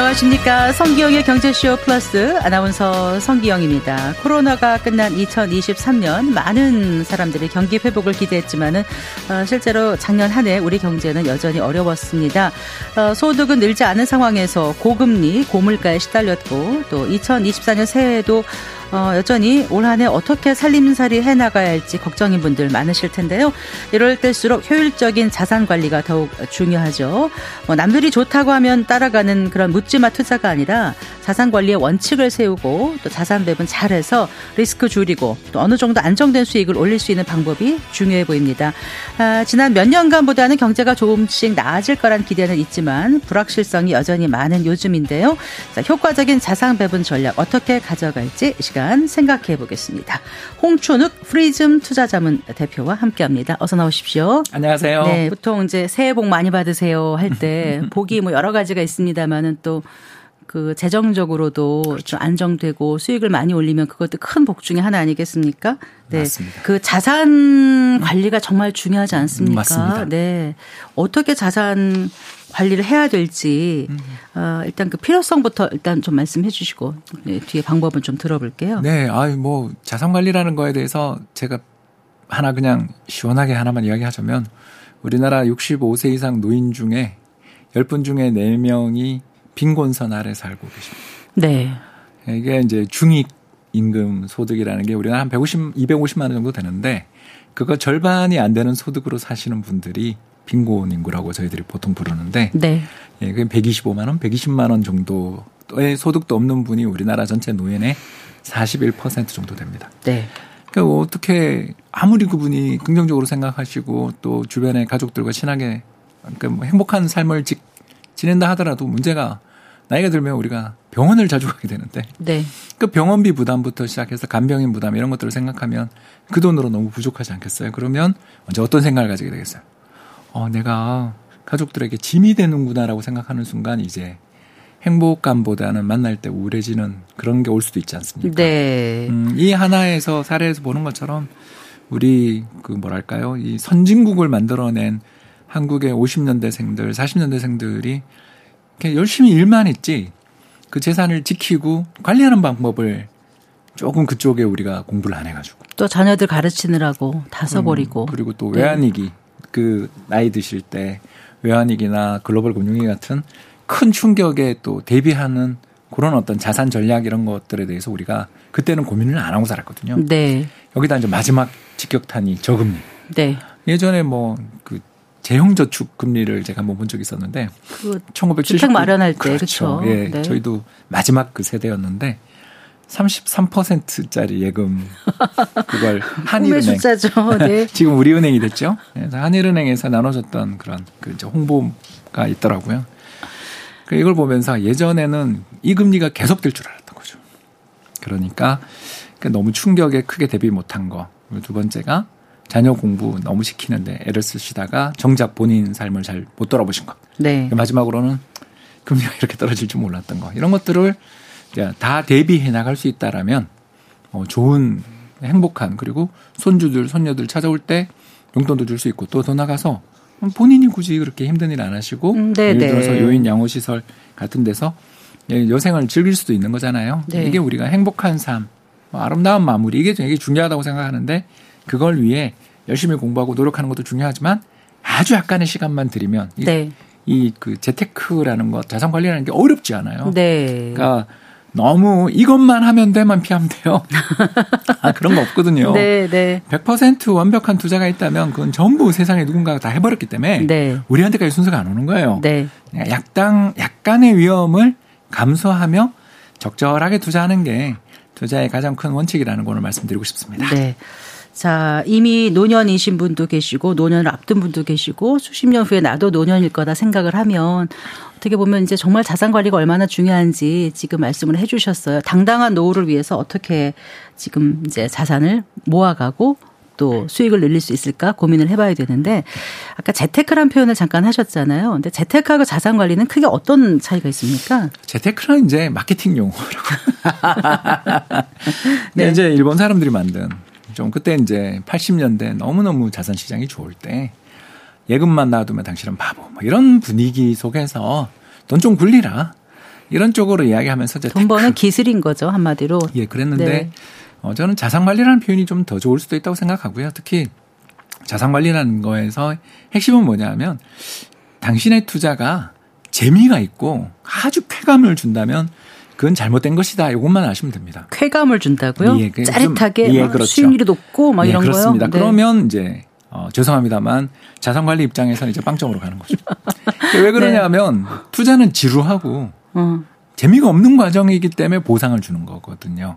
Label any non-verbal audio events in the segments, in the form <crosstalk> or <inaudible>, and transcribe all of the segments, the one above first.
안녕하십니까. 성기영의 경제쇼 플러스 아나운서 성기영입니다. 코로나가 끝난 2023년 많은 사람들이 경기 회복을 기대했지만은 어, 실제로 작년 한 해 우리 경제는 여전히 어려웠습니다. 어, 소득은 늘지 않은 상황에서 고금리, 고물가에 시달렸고 또 2024년 새해에도 어, 여전히 올 한해 어떻게 살림살이 해나가야 할지 걱정인 분들 많으실 텐데요. 이럴 때일수록 효율적인 자산 관리가 더욱 중요하죠. 뭐 남들이 좋다고 하면 따라가는 그런 묻지마 투자가 아니라 자산 관리의 원칙을 세우고 또 자산 배분 잘해서 리스크 줄이고 또 어느 정도 안정된 수익을 올릴 수 있는 방법이 중요해 보입니다. 아, 지난 몇 년간보다는 경제가 조금씩 나아질 거란 기대는 있지만 불확실성이 여전히 많은 요즘인데요. 자, 효과적인 자산 배분 전략 어떻게 가져갈지 시간 생각해 보겠습니다. 홍춘욱 프리즘 투자자문 대표와 함께합니다. 어서 나오십시오. 안녕하세요. 네, 보통 이제 새해 복 많이 받으세요 할 때 <laughs> 복이 뭐 여러 가지가 있습니다만은 또그 재정적으로도 그렇죠. 좀 안정되고 수익을 많이 올리면 그것도 큰 복 중에 하나 아니겠습니까? 네. 맞습니다. 그 자산 관리가 정말 중요하지 않습니까? 맞습니다. 네. 어떻게 자산 관리를 해야 될지 어, 일단 그 필요성부터 일단 좀 말씀해 주시고 네, 뒤에 방법은 좀 들어볼게요. 네, 아유 뭐 자산 관리라는 거에 대해서 제가 하나 그냥 시원하게 하나만 이야기하자면 우리나라 65세 이상 노인 중에 10분 중에 4명이 빈곤선 아래 살고 계십니다. 네. 이게 이제 중익 임금 소득이라는 게 우리나라 한 150, 250만 원 정도 되는데 그거 절반이 안 되는 소득으로 사시는 분들이 빈곤 인구라고 저희들이 보통 부르는데 네. 예, 그 125만 원, 120만 원 정도의 소득도 없는 분이 우리나라 전체 노인의 41% 정도 됩니다. 네. 그러니까 어떻게 아무리 그분이 긍정적으로 생각하시고 또 주변의 가족들과 친하게 그러니까 뭐 행복한 삶을 지, 지낸다 하더라도 문제가 나이가 들면 우리가 병원을 자주 가게 되는데 네. 그 병원비 부담부터 시작해서 간병인 부담 이런 것들을 생각하면 그 돈으로 너무 부족하지 않겠어요? 그러면 먼저 어떤 생각을 가지게 되겠어요? 어, 내가 가족들에게 짐이 되는구나라고 생각하는 순간 이제 행복감보다는 만날 때 우울해지는 그런 게 올 수도 있지 않습니까? 네. 음, 이 하나에서 사례에서 보는 것처럼 우리 그 뭐랄까요? 이 선진국을 만들어낸 한국의 50년대생들, 40년대생들이 이렇게 열심히 일만 했지 그 재산을 지키고 관리하는 방법을 조금 그쪽에 우리가 공부를 안 해가지고 또 자녀들 가르치느라고 다 써버리고 음, 그리고 또 외환위기 네. 그 나이 드실 때 외환위기나 글로벌 금융위기 같은 큰 충격에 또 대비하는 그런 어떤 자산 전략 이런 것들에 대해서 우리가 그때는 고민을 안 하고 살았거든요. 네. 여기다 이제 마지막 직격탄이 저금리. 네. 예전에 뭐그 재형 저축 금리를 제가 한번 본 적이 있었는데 그 1970. 마련할 때 그렇죠. 그렇죠. 예. 네. 저희도 마지막 그 세대였는데 33%짜리 예금 그걸 한일은행. 네. <laughs> 지금 우리은행이 됐죠. 그래서 한일은행에서 나눠줬던 그런 그 홍보가 있더라고요. 그 이걸 보면서 예전에는 이 금리가 계속될 줄 알았던 거죠. 그러니까 너무 충격에 크게 대비 못한 거. 두 번째가 자녀 공부 너무 시키는데 애를 쓰시다가 정작 본인 삶을 잘 못 돌아보신 거. 네. 마지막으로는 금리가 이렇게 떨어질 줄 몰랐던 거. 이런 것들을 다 대비해 나갈 수 있다라면 어, 좋은 행복한 그리고 손주들 손녀들 찾아올 때 용돈도 줄 수 있고 또 더 나가서 본인이 굳이 그렇게 힘든 일 안 하시고 음, 예를 들어서 요인 양호 시설 같은 데서 예, 여생을 즐길 수도 있는 거잖아요. 네. 이게 우리가 행복한 삶, 뭐 아름다운 마무리 이게 되게 중요하다고 생각하는데 그걸 위해 열심히 공부하고 노력하는 것도 중요하지만 아주 약간의 시간만 들이면 네. 이그 재테크라는 것, 자산 관리라는 게 어렵지 않아요. 네. 그러니까 너무 이것만 하면 돼만 피하면 돼요. <laughs> 아, 그런 거 없거든요. 네, 네. 100% 완벽한 투자가 있다면 그건 전부 세상에 누군가가 다 해버렸기 때문에 네. 우리한테까지 순서가 안 오는 거예요. 네. 약당 약간의 위험을 감수하며 적절하게 투자하는 게 투자의 가장 큰 원칙이라는 걸 말씀드리고 싶습니다. 네. 자, 이미 노년이신 분도 계시고 노년을 앞둔 분도 계시고 수십 년 후에 나도 노년일 거다 생각을 하면 어떻게 보면 이제 정말 자산 관리가 얼마나 중요한지 지금 말씀을 해 주셨어요. 당당한 노후를 위해서 어떻게 지금 이제 자산을 모아가고 또 수익을 늘릴 수 있을까 고민을 해봐야 되는데 아까 재테크란 표현을 잠깐 하셨잖아요. 근데 재테크하고 자산 관리는 크게 어떤 차이가 있습니까? 재테크는 이제 마케팅 용어라고. <laughs> 네. 이제 일본 사람들이 만든 좀 그때 이제 80년대 너무너무 자산 시장이 좋을 때 예금만 놔두면 당신은 바보 뭐 이런 분위기 속에서 돈 좀 굴리라 이런 쪽으로 이야기하면서 돈 버는 기술인 거죠 한마디로. 예, 그랬는데 네. 어, 저는 자산 관리라는 표현이 좀 더 좋을 수도 있다고 생각하고요. 특히 자산 관리라는 거에서 핵심은 뭐냐면 당신의 투자가 재미가 있고 아주 쾌감을 준다면 그건 잘못된 것이다. 이것만 아시면 됩니다. 쾌감을 준다고요? 예, 그 짜릿하게 예, 그렇죠. 수익률이 높고 막 예, 이런 그렇습니다. 거요? 네. 그러면 이제 어, 죄송합니다만 자산 관리 입장에서는 이제 빵점으로 가는 거죠. 왜 그러냐면 <laughs> 네. 투자는 지루하고 어. 재미가 없는 과정이기 때문에 보상을 주는 거거든요.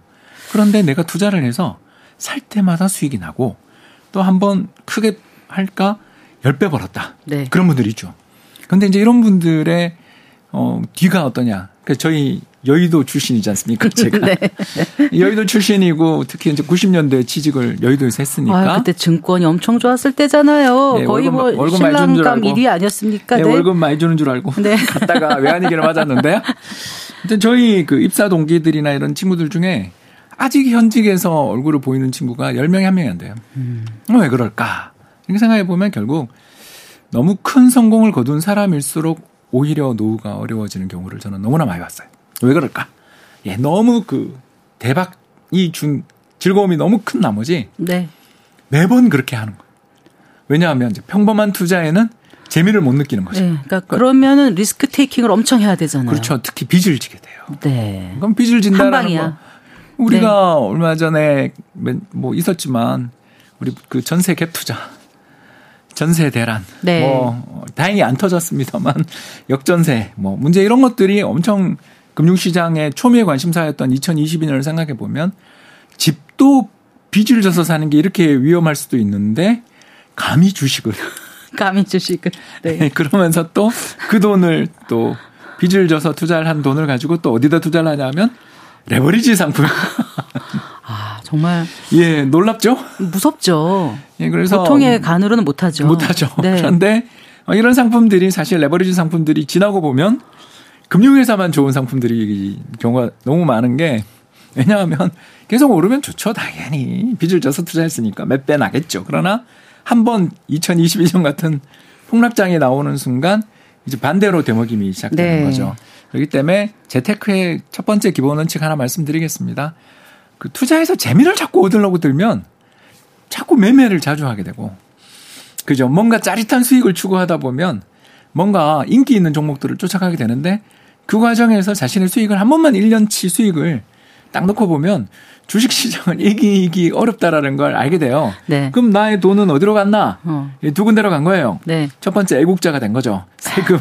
그런데 내가 투자를 해서 살 때마다 수익이 나고 또 한번 크게 할까 10배 벌었다. 네. 그런 분들이 있죠. 근데 이제 이런 분들의 어, 뒤가 어떠냐. 그 저희 여의도 출신이지 않습니까? <laughs> 제가 네. 여의도 출신이고 특히 이제 90년대 취직을 여의도에서 했으니까. 아, 그때 증권이 엄청 좋았을 때잖아요. 네, 거의 월급, 뭐 월급 신랑감 1위 아니었습니까? 네, 네, 월급 많이 주는 줄 알고 네. <laughs> 갔다가 외환위기를 맞았는데. 하여튼 저희 그 입사 동기들이나 이런 친구들 중에 아직 현직에서 얼굴을 보이는 친구가 10명에 1명이 안 돼요. 음. 왜 그럴까? 이렇게 생각해 보면 결국 너무 큰 성공을 거둔 사람일수록 오히려 노후가 어려워지는 경우를 저는 너무나 많이 봤어요. 왜 그럴까? 예, 너무 그 대박이 준 즐거움이 너무 큰 나머지 네. 매번 그렇게 하는 거예요. 왜냐하면 이제 평범한 투자에는 재미를 못 느끼는 거죠. 네, 그러니까, 그러니까 그러면은 리스크 테이킹을 엄청 해야 되잖아요. 그렇죠. 특히 빚을 지게 돼요. 네. 그럼 빚을 진다라는 거. 우리가 네. 얼마 전에 뭐 있었지만 우리 그 전세 갭 투자 전세 대란. 네. 뭐 다행히 안 터졌습니다만 <laughs> 역전세 뭐 문제 이런 것들이 엄청 금융시장의 초미의 관심사였던 2022년을 생각해 보면 집도 빚을 져서 사는 게 이렇게 위험할 수도 있는데 감히 주식을 <laughs> 감히 주식을 네. 네 <laughs> 그러면서 또 그 돈을 또 빚을 져서 투자를 한 돈을 가지고 또 어디다 투자를 하냐면 레버리지 상품 아, 정말. 예, 놀랍죠? 무섭죠. 예, 그래서. 보통의 간으로는 못하죠. 못하죠. 네. 그런데 이런 상품들이 사실 레버리지 상품들이 지나고 보면 금융회사만 좋은 상품들이 경우가 너무 많은 게 왜냐하면 계속 오르면 좋죠. 당연히. 빚을 져서 투자했으니까 몇 배 나겠죠. 그러나 한 번 2022년 같은 폭락장이 나오는 순간 이제 반대로 되먹임이 시작되는 네. 거죠. 그렇기 때문에 재테크의 첫 번째 기본 원칙 하나 말씀드리겠습니다. 그 투자해서 재미를 자꾸 얻으려고 들면 자꾸 매매를 자주 하게 되고 그죠? 뭔가 짜릿한 수익을 추구하다 보면 뭔가 인기 있는 종목들을 쫓아가게 되는데 그 과정에서 자신의 수익을 한 번만 1년치 수익을 딱 놓고 보면 주식 시장은 이기이기 어렵다라는 걸 알게 돼요. 네. 그럼 나의 돈은 어디로 갔나? 어. 두 군데로 간 거예요. 네. 첫 번째 애국자가 된 거죠. 세금.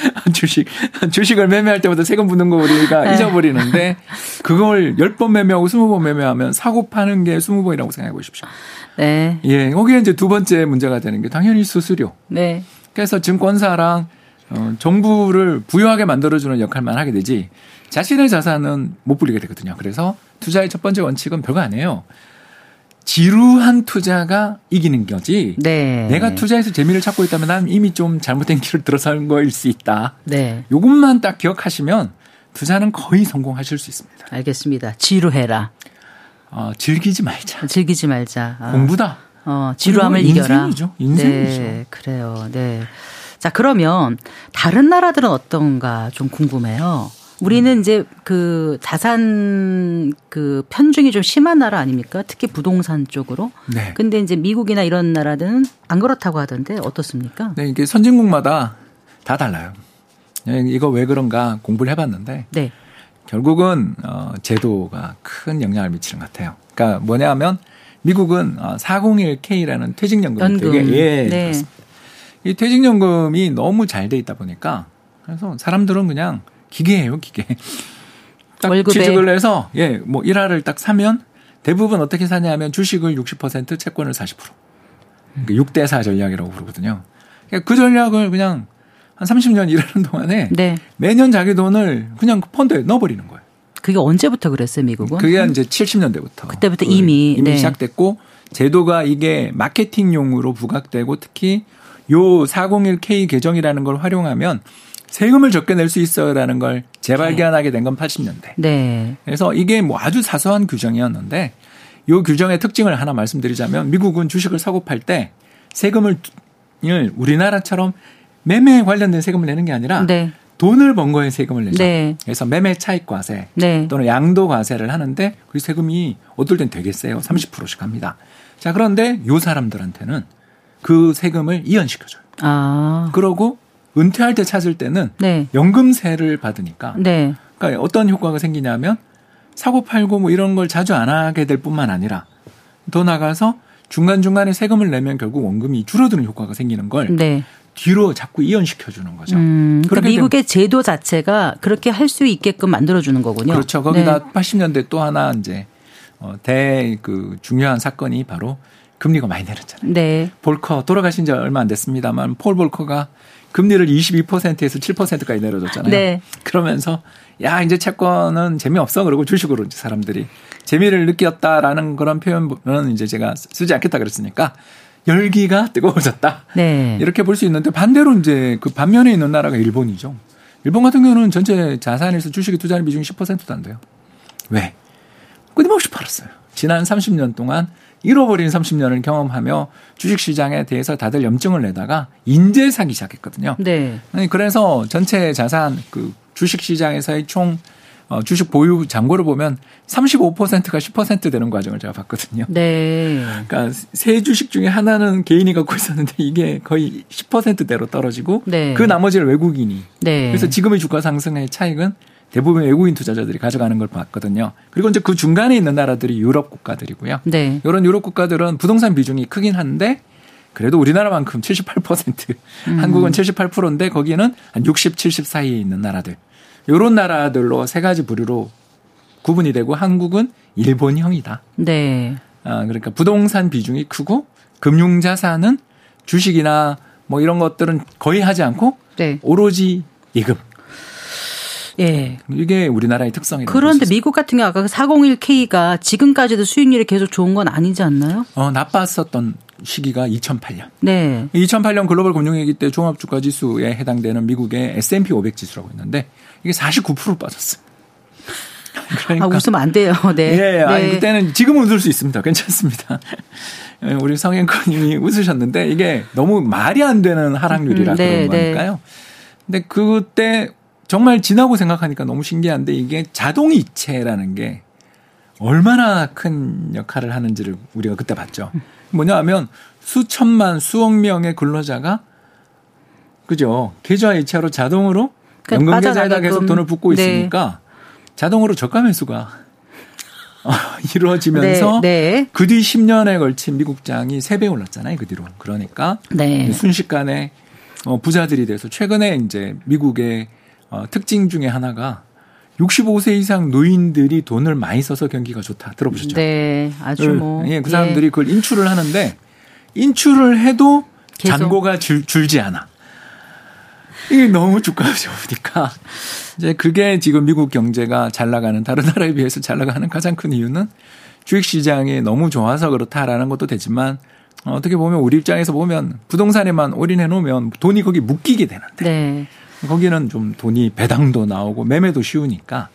<laughs> 주식 주식을 매매할 때마다 세금 붙는 거 우리가 네. 잊어버리는데 그걸 10번 매매하고 20번 매매하면 사고 파는 게 20번이라고 생각해 보십시오. 네. 예, 거기에 이제 두 번째 문제가 되는 게 당연히 수수료. 네. 그래서 증권사랑 어, 정부를 부유하게 만들어주는 역할만 하게 되지 자신의 자산은 못 불리게 되거든요. 그래서 투자의 첫 번째 원칙은 별거 아니에요. 지루한 투자가 이기는 거지. 네. 내가 투자해서 재미를 찾고 있다면 난 이미 좀 잘못된 길을 들어선 거일 수 있다. 네. 요것만 딱 기억하시면 투자는 거의 성공하실 수 있습니다. 알겠습니다. 지루해라. 어, 즐기지 말자. 즐기지 말자. 아. 공부다. 어, 지루함을 이겨라. 인생이죠. 인생이죠. 네, 그래요. 네. 자, 그러면 다른 나라들은 어떤가 좀 궁금해요. 우리는 이제 그 자산 그 편중이 좀 심한 나라 아닙니까? 특히 부동산 쪽으로. 네. 근데 이제 미국이나 이런 나라들은 안 그렇다고 하던데 어떻습니까? 네, 이게 선진국마다 다 달라요. 예, 이거 왜 그런가 공부를 해봤는데. 네. 결국은 어 제도가 큰 영향을 미치는 것 같아요. 그러니까 뭐냐 하면 미국은 401k라는 어, 퇴직연금이 연금. 되게 예, 네. 이 퇴직연금이 너무 잘 돼 있다 보니까 그래서 사람들은 그냥 기계예요, 기계. <laughs> 딱 월급에. 취직을 해서 예, 뭐 일화를 딱 사면 대부분 어떻게 사냐면 주식을 60% 채권을 40%. 그러니까 6대 4 전략이라고 부르거든요. 그러니까 그 전략을 그냥 한 30년 일하는 동안에 네. 매년 자기 돈을 그냥 펀드에 넣어버리는 거예요. 그게 언제부터 그랬어요, 미국은? 그게 이제 70년대부터. 그때부터 그 이미 이미 네. 시작됐고 제도가 이게 마케팅용으로 부각되고 특히 요 401k 계정이라는 걸 활용하면 세금을 적게 낼 수 있어라는 걸 재발견하게 된 건 80년대. 네. 그래서 이게 뭐 아주 사소한 규정이었는데 이 규정의 특징을 하나 말씀드리자면 미국은 주식을 사고 팔 때 세금을 우리나라처럼 매매에 관련된 세금을 내는 게 아니라 네. 돈을 번 거에 세금을 내죠. 네. 그래서 매매 차익 과세 네. 또는 양도 과세를 하는데 그 세금이 어떨 땐 되게 세요. 30%씩 합니다. 자, 그런데 요 사람들한테는 그 세금을 이연시켜줘요. 아. 그러고 은퇴할 때 찾을 때는 네. 연금세를 받으니까 네. 그러니까 어떤 효과가 생기냐면 사고 팔고 뭐 이런 걸 자주 안 하게 될 뿐만 아니라 더 나가서 중간 중간에 세금을 내면 결국 원금이 줄어드는 효과가 생기는 걸 네. 뒤로 자꾸 이연시켜 주는 거죠. 음, 그러니까 미국의 제도 자체가 그렇게 할 수 있게끔 만들어 주는 거군요. 그렇죠. 거기다 네. 80년대 또 하나 이제 어, 대 그 중요한 사건이 바로 금리가 많이 내렸잖아요. 네. 볼커 돌아가신 지 얼마 안 됐습니다만 폴 볼커가 금리를 22%에서 7%까지 내려줬잖아요. 네. 그러면서 야 이제 채권은 재미없어 그러고 주식으로 이제 사람들이 재미를 느꼈다라는 그런 표현은 이제 제가 쓰지 않겠다 그랬으니까 열기가 뜨거워졌다. 네. 이렇게 볼 수 있는데 반대로 이제 그 반면에 있는 나라가 일본이죠. 일본 같은 경우는 전체 자산에서 주식에 투자하는 비중이 10%도 안 돼요. 왜? 끊임없이 팔았어요. 지난 30년 동안 잃어버린 30년을 경험하며 주식 시장에 대해서 다들 염증을 내다가 인제 사기 시작했거든요. 네. 아니, 그래서 전체 자산 그 주식 시장에서의 총 어, 주식 보유 잔고를 보면 35%가 10% 되는 과정을 제가 봤거든요. 네. 그러니까 세 주식 중에 하나는 개인이 갖고 있었는데 이게 거의 10%대로 떨어지고 네. 그 나머지를 외국인이 네. 그래서 지금의 주가 상승의 차익은 대부분 외국인 투자자들이 가져가는 걸 봤거든요. 그리고 이제 그 중간에 있는 나라들이 유럽 국가들이고요. 네. 이런 유럽 국가들은 부동산 비중이 크긴 한데 그래도 우리나라만큼 78% 음. 한국은 78%인데 거기는 한 60, 70 사이에 있는 나라들. 요런 나라들로 세 가지 부류로 구분이 되고 한국은 일본형이다. 네. 아, 그러니까 부동산 비중이 크고 금융 자산은 주식이나 뭐 이런 것들은 거의 하지 않고 네. 오로지 예금. 예. 이게 우리나라의 특성이라고 그런데. 미국 같은 경우 아까 그 401K가 지금까지도 수익률이 계속 좋은 건 아니지 않나요? 어, 나빴었던 시기가 2008년. 네. 2008년 글로벌 금융위기 때 종합주가 지수에 해당되는 미국의 S&P 500 지수라고 있는데 이게 49% 빠졌어요. <laughs> 그러니까 아, 웃으면 안 돼요. <laughs> 네. 예, 예. 아니, 네. 그때는 지금은 웃을 수 있습니다. 괜찮습니다. <laughs> 예, 우리 성행커님이 웃으셨는데 이게 너무 말이 안 되는 하락률이라 음, 네, 그런 네. 거니까요. 근데 그때 정말 지나고 생각하니까 너무 신기한데 이게 자동이체라는 게 얼마나 큰 역할을 하는지를 우리가 그때 봤죠. 뭐냐 하면 수천만 수억 명의 근로자가 그죠 계좌 이체로 자동으로 그러니까 연금 계좌에다. 계속 돈을 붓고 네. 있으니까 자동으로 저가 매수가 <laughs> 어, 이루어지면서 네. 네. 그뒤 10년에 걸친 미국 장이 3배 올랐잖아요. 그 뒤로. 그러니까 네. 순식간에 어, 부자들이 돼서 최근에 이제 미국의 어, 특징 중에 하나가 65세 이상 노인들이 돈을 많이 써서 경기가 좋다. 들어보셨죠? 네. 아주 뭐. 예, 그 사람들이 그걸 인출을 하는데 인출을 해도 계속. 잔고가 줄, 줄지 않아. 이게 너무 주가가 좋으니까 이제 그게 지금 미국 경제가 잘 나가는 다른 나라에 비해서 잘 나가는 가장 큰 이유는 주식 시장이 너무 좋아서 그렇다라는 것도 되지만 어, 어떻게 보면 우리 입장에서 보면 부동산에만 올인해 놓으면 돈이 거기 묶이게 되는데 네. 거기는 좀 돈이 배당도 나오고 매매도 쉬우니까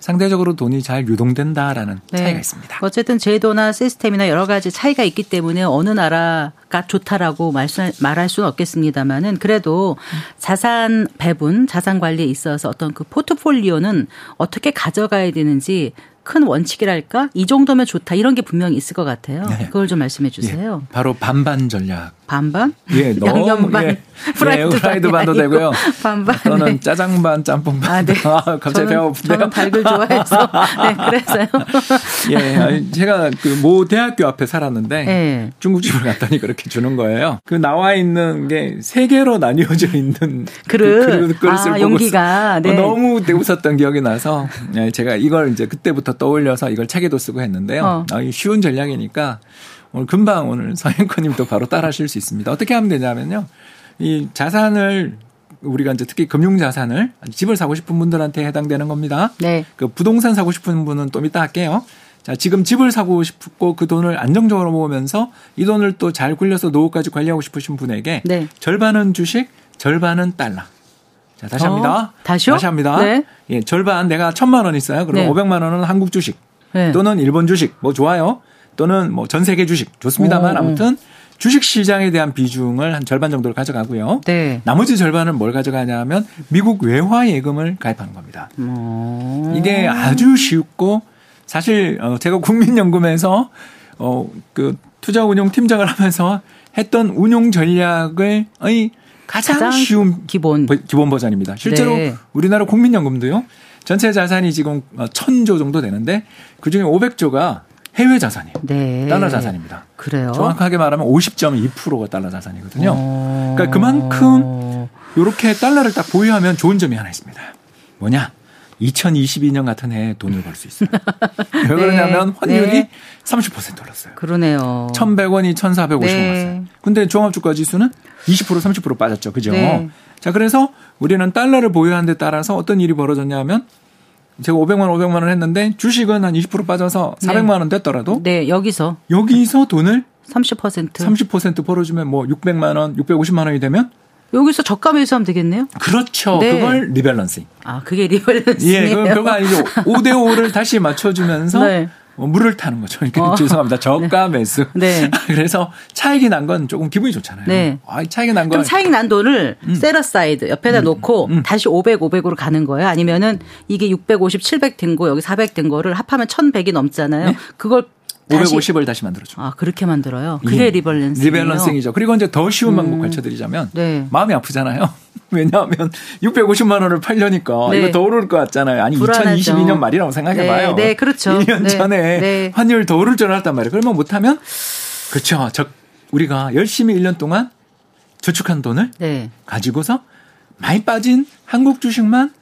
상대적으로 돈이 잘 유동된다라는 네. 차이가 있습니다. 어쨌든 제도나 시스템이나 여러 가지 차이가 있기 때문에 어느 나라가 좋다라고 말씀, 말할 수는 없겠습니다만은 그래도 자산 배분, 자산 관리에 있어서 어떤 그 포트폴리오는 어떻게 가져가야 되는지 큰 원칙이랄까? 이 정도면 좋다. 이런 게 분명히 있을 것 같아요. 네. 그걸 좀 말씀해 주세요. 예, 바로 반반 전략. 반반? 예, <laughs> 너무 양념 반, 예, <laughs> 프라이드, 예, 프라이드 반도 되고요. 반반. 저는 네. 짜장 반, 짬뽕 반. 아, 네. <laughs> 갑자기 저는, 배가 고픈데요. 저는 닭을 좋아해서. 네, 그래서요. 예, 제가 그 모 대학교 앞에 살았는데 네. 중국집을 갔더니 그렇게 주는 거예요. 그 나와 있는 게 세 개로 나뉘어져 있는 그릇. 그 그릇을 아, 보고 용기가. 네. 어, 너무 웃었던 기억이 나서 예, 제가 이걸 이제 그때부터 떠올려서 이걸 책에도 쓰고 했는데요. 어. 아, 이 쉬운 전략이니까 오늘 금방 오늘 <laughs> 서현커님도 바로 따라하실 수 있습니다. 어떻게 하면 되냐면요. 이 자산을 우리가 이제 특히 금융 자산을 집을 사고 싶은 분들한테 해당되는 겁니다. 네. 그 부동산 사고 싶은 분은 좀 이따 할게요. 자, 지금 집을 사고 싶고 그 돈을 안정적으로 모으면서 이 돈을 또 잘 굴려서 노후까지 관리하고 싶으신 분에게 네. 절반은 주식, 절반은 달러. 자, 다시 어, 합니다. 다시요? 다시 합니다. 네. 예, 절반 내가 천만 원 있어요. 그럼 네. 500만 원은 한국 주식 네. 또는 일본 주식 뭐 좋아요. 또는 뭐 전 세계 주식 좋습니다만 오, 오. 아무튼 주식 시장에 대한 비중을 한 절반 정도를 가져가고요. 네. 나머지 절반은 뭘 가져가냐면 미국 외화 예금을 가입하는 겁니다. 어. 이게 아주 쉽고 사실 어 제가 국민연금에서 어그 투자 운용 팀장을 하면서 했던 운용 전략을 의 가장, 가장 쉬운 기본. 버- 기본 버전입니다. 실제로 네. 우리나라 국민연금도요. 전체 자산이 지금 1000조 정도 되는데 그중에 500조가 해외 자산이에요. 네. 달러 자산입니다. 그래요. 정확하게 말하면 50.2%가 달러 자산이거든요. 어. 그러니까 그만큼 이렇게 달러를 딱 보유하면 좋은 점이 하나 있습니다. 뭐냐? 2022년 같은 해에 돈을 벌 수 있어요. <laughs> 왜 그러냐면 환율이 네. 30% 올랐어요. 그러네요. 1,100원이 1,450원 네. 왔어요. 근데 종합주가 지수는 20% 30% 빠졌죠. 그죠? 네. 자, 그래서 우리는 달러를 보유하는 데 따라서 어떤 일이 벌어졌냐면 제가 500만 원, 500만 원 했는데 주식은 한 20% 빠져서 네. 400만 원 됐더라도 네, 여기서 여기서 돈을 30%. 30% 벌어주면 뭐 600만 원, 650만 원이 되면 여기서 저가 매수하면 되겠네요. 그렇죠. 네. 그걸 rebalancing. 아, 그게 rebalance네요. 예, 그 별거 아니죠. <laughs> 5대 5를 다시 맞춰 주면서 네. 어, 물을 타는 거죠. 그러니까 어. 죄송합니다. 저가 매수. 네. <laughs> 그래서 차익이 난 건 조금 기분이 좋잖아요. 네. 아, 차익이 난 그럼 건. 차익 난 돈을 음. set aside 옆에다 놓고 다시 500, 500으로 가는 거예요? 아니면은 이게 650, 700 된 거, 여기 400 된 거를 합하면 1100이 넘잖아요. 그걸 다시 550을 다시 만들어줘. 아, 그렇게 만들어요. 그게 예. rebalancing. rebalancing이죠. 그리고 이제 더 쉬운 방법 가르쳐드리자면 네. 마음이 아프잖아요. <laughs> 왜냐하면 650만 원을 팔려니까 네. 이거 더 오를 것 같잖아요. 아니 불안하죠. 2022년 말이라고 생각해봐요. 네, 네, 그렇죠. 1년 네, 전에 네. 환율 더 오를 줄 알았단 말이에요. 그러면 못하면 그렇죠. 저 우리가 열심히 1년 동안 저축한 돈을 네. 가지고서 많이 빠진 한국 주식만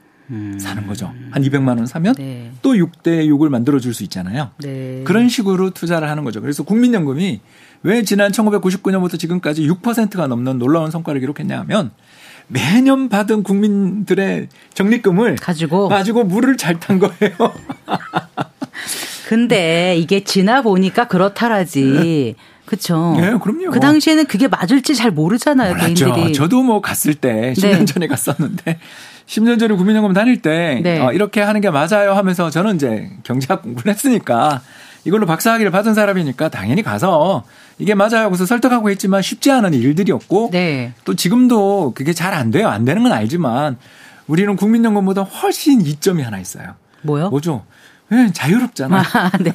사는 거죠. 한 200만 원 사면 음. 네. 또 6대 6을 만들어 줄 수 있잖아요. 네. 그런 식으로 투자를 하는 거죠. 그래서 국민연금이 왜 지난 1999년부터 지금까지 6%가 넘는 놀라운 성과를 기록했냐 하면 매년 받은 국민들의 적립금을 가지고. 가지고 물을 잘 탄 거예요. <laughs> 근데 이게 지나 보니까 그렇다라지. 그쵸. 네, 그럼요. 그 당시에는 그게 맞을지 잘 모르잖아요, 몰랐죠. 개인들이. 저도 뭐 갔을 때 10년 네. 전에 갔었는데 10년 전에 국민연금 다닐 때 네. 어, 이렇게 하는 게 맞아요 하면서 저는 이제 경제학 공부를 했으니까 이걸로 박사학위를 받은 사람이니까 당연히 가서 이게 맞아요 하고서 설득하고 했지만 쉽지 않은 일들이었고 네. 또 지금도 그게 잘 안 돼요. 안 되는 건 알지만 우리는 국민연금보다 훨씬 이점이 하나 있어요. 뭐요? 뭐죠? 왜 자유롭잖아. 아, 네.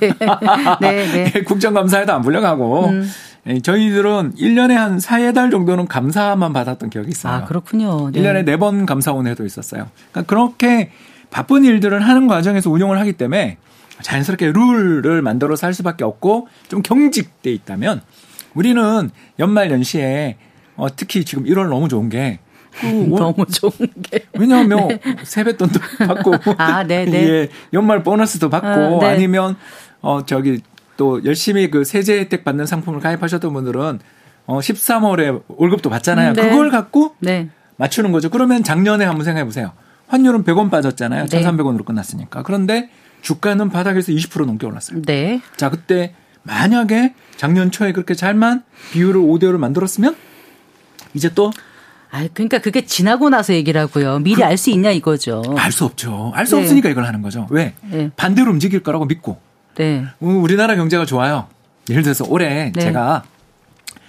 네, 네. <laughs> 국정감사에도 안 불려가고 음. 예, 저희들은 1년에 한 4, 달 정도는 감사만 받았던 기억이 있어요. 아, 그렇군요. 네. 1년에 4번 감사원 회도 있었어요. 그러니까 그렇게 바쁜 일들을 하는 과정에서 운용을 하기 때문에 자연스럽게 룰을 만들어 살 수밖에 없고 좀 경직돼 있다면 우리는 연말 연시에 어, 특히 지금 1월 너무 좋은 게 너무 좋은 게. 왜냐하면 세뱃돈도 받고 아, 네, 네. 예, 연말 보너스도 받고 아, 네. 아니면 어 저기 또 열심히 그 세제 혜택 받는 상품을 가입하셨던 분들은 어 13월에 월급도 받잖아요. 음, 네. 그걸 갖고 네. 맞추는 거죠. 그러면 작년에 한번 생각해 보세요. 환율은 100원 빠졌잖아요. 네. 1,300원으로 끝났으니까. 그런데 주가는 바닥에서 20% 넘게 올랐어요. 네. 자, 그때 만약에 작년 초에 그렇게 잘만 비율을 5대 5를 만들었으면 이제 또 아, 그러니까 그게 지나고 나서 얘기라고요. 미리 알수 있냐 이거죠. 알 수 없죠. 알수 네. 없으니까 이걸 하는 거죠. 왜? 네. 반대로 움직일 거라고 믿고. 네. 우- 우리나라 경제가 좋아요. 예를 들어서 올해 네. 제가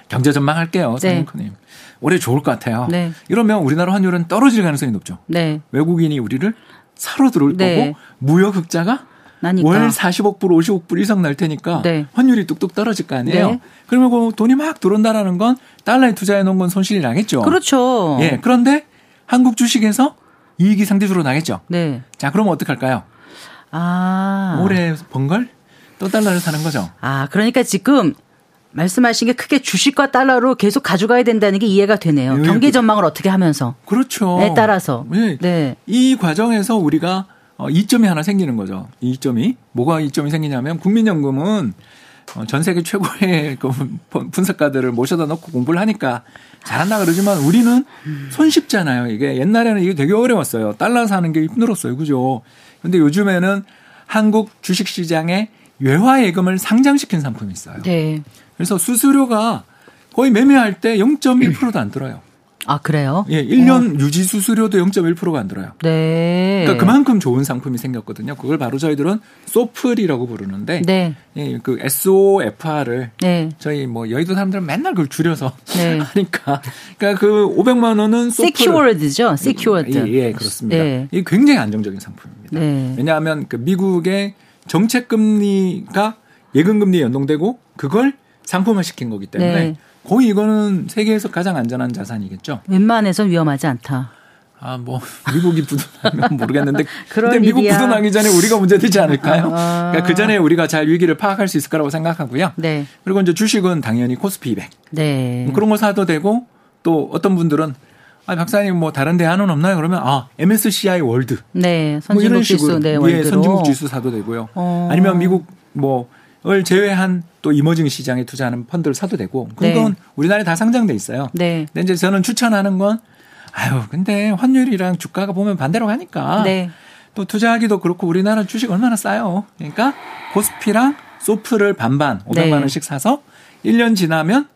경제 전망할게요. 네. 사장님. 올해 좋을 것 같아요. 네. 이러면 우리나라 환율은 떨어질 가능성이 높죠. 네. 외국인이 우리를 사러 들어올 네. 거고 무역 흑자가 나니까. 월 40억 불, 50억 불 이상 날 테니까 네. 환율이 뚝뚝 떨어질 거 아니에요. 네. 그러면 그 돈이 막 들어온다라는 건 달러에 투자해 놓은 건 손실이 나겠죠. 그렇죠. 예. 그런데 한국 주식에서 이익이 상대적으로 나겠죠. 네. 자, 그러면 어떡할까요? 아. 올해 번 걸 또 달러를 사는 거죠. 아, 그러니까 지금 말씀하신 게 크게 주식과 달러로 계속 가져가야 된다는 게 이해가 되네요. 예, 경기 그- 전망을 어떻게 하면서. 그렇죠. 에 따라서. 예. 네. 이 과정에서 우리가 어, 이점이 하나 생기는 거죠. 이 이점이 뭐가 이점이 생기냐면 국민연금은 어, 전 세계 최고의 <laughs> 그 분- 분석가들을 모셔다 놓고 공부를 하니까 잘한다 그러지만 우리는 손쉽잖아요. 이게 옛날에는 이게 되게 어려웠어요. 달러 사는 게 힘들었어요. 그죠? 근데 요즘에는 한국 주식 시장에 외화 예금을 상장시킨 상품이 있어요. 네. 그래서 수수료가 거의 매매할 때 0.1%도 안 들어요. 아, 그래요? 예, 1년 어. 유지 수수료도 0.1%가 안 들어요. 네. 그러니까 그만큼 좋은 상품이 생겼거든요. 그걸 바로 저희들은 소플이라고 부르는데 네. 예, 그 SOFR을 네. 저희 뭐 여의도 사람들은 맨날 그걸 줄여서 네. <laughs> 하니까 그러니까 그 500만 원은 secured죠. secured. 예, 예, 그렇습니다. 네. 이게 굉장히 안정적인 상품입니다. 네. 왜냐하면 그 미국의 정책 금리가 예금 금리에 연동되고 그걸 상품화 시킨 거기 때문에 네. 거의 이거는 세계에서 가장 안전한 자산이겠죠. 웬만해선 위험하지 않다. 아, 뭐, 미국이 부도나면 모르겠는데. <laughs> 근데 미국 일이야. 부도나기 전에 우리가 문제되지 않을까요? 아. 그러니까 그 전에 우리가 잘 위기를 파악할 수 있을 거라고 생각하고요. 네. 그리고 이제 주식은 당연히 코스피 200. 네. 그런 거 사도 되고 또 어떤 분들은 아, 박사님 뭐 다른 대안은 없나요? 그러면 아, MSCI 월드. 네. 선진국 뭐 이런 식으로. 지수, 네, 예, 선진국 지수 사도 되고요. 어. 아니면 미국 뭐 을 제외한 또 이머징 시장에 투자하는 펀드를 사도 되고 그건 네. 우리나라에 다 상장돼 있어요. 네. 근데 이제 저는 추천하는 건 아유 근데 환율이랑 주가가 보면 반대로 가니까 네. 또 투자하기도 그렇고 우리나라 주식 얼마나 싸요. 그러니까 코스피랑 소프를 반반 500만 원씩 사서 1년 지나면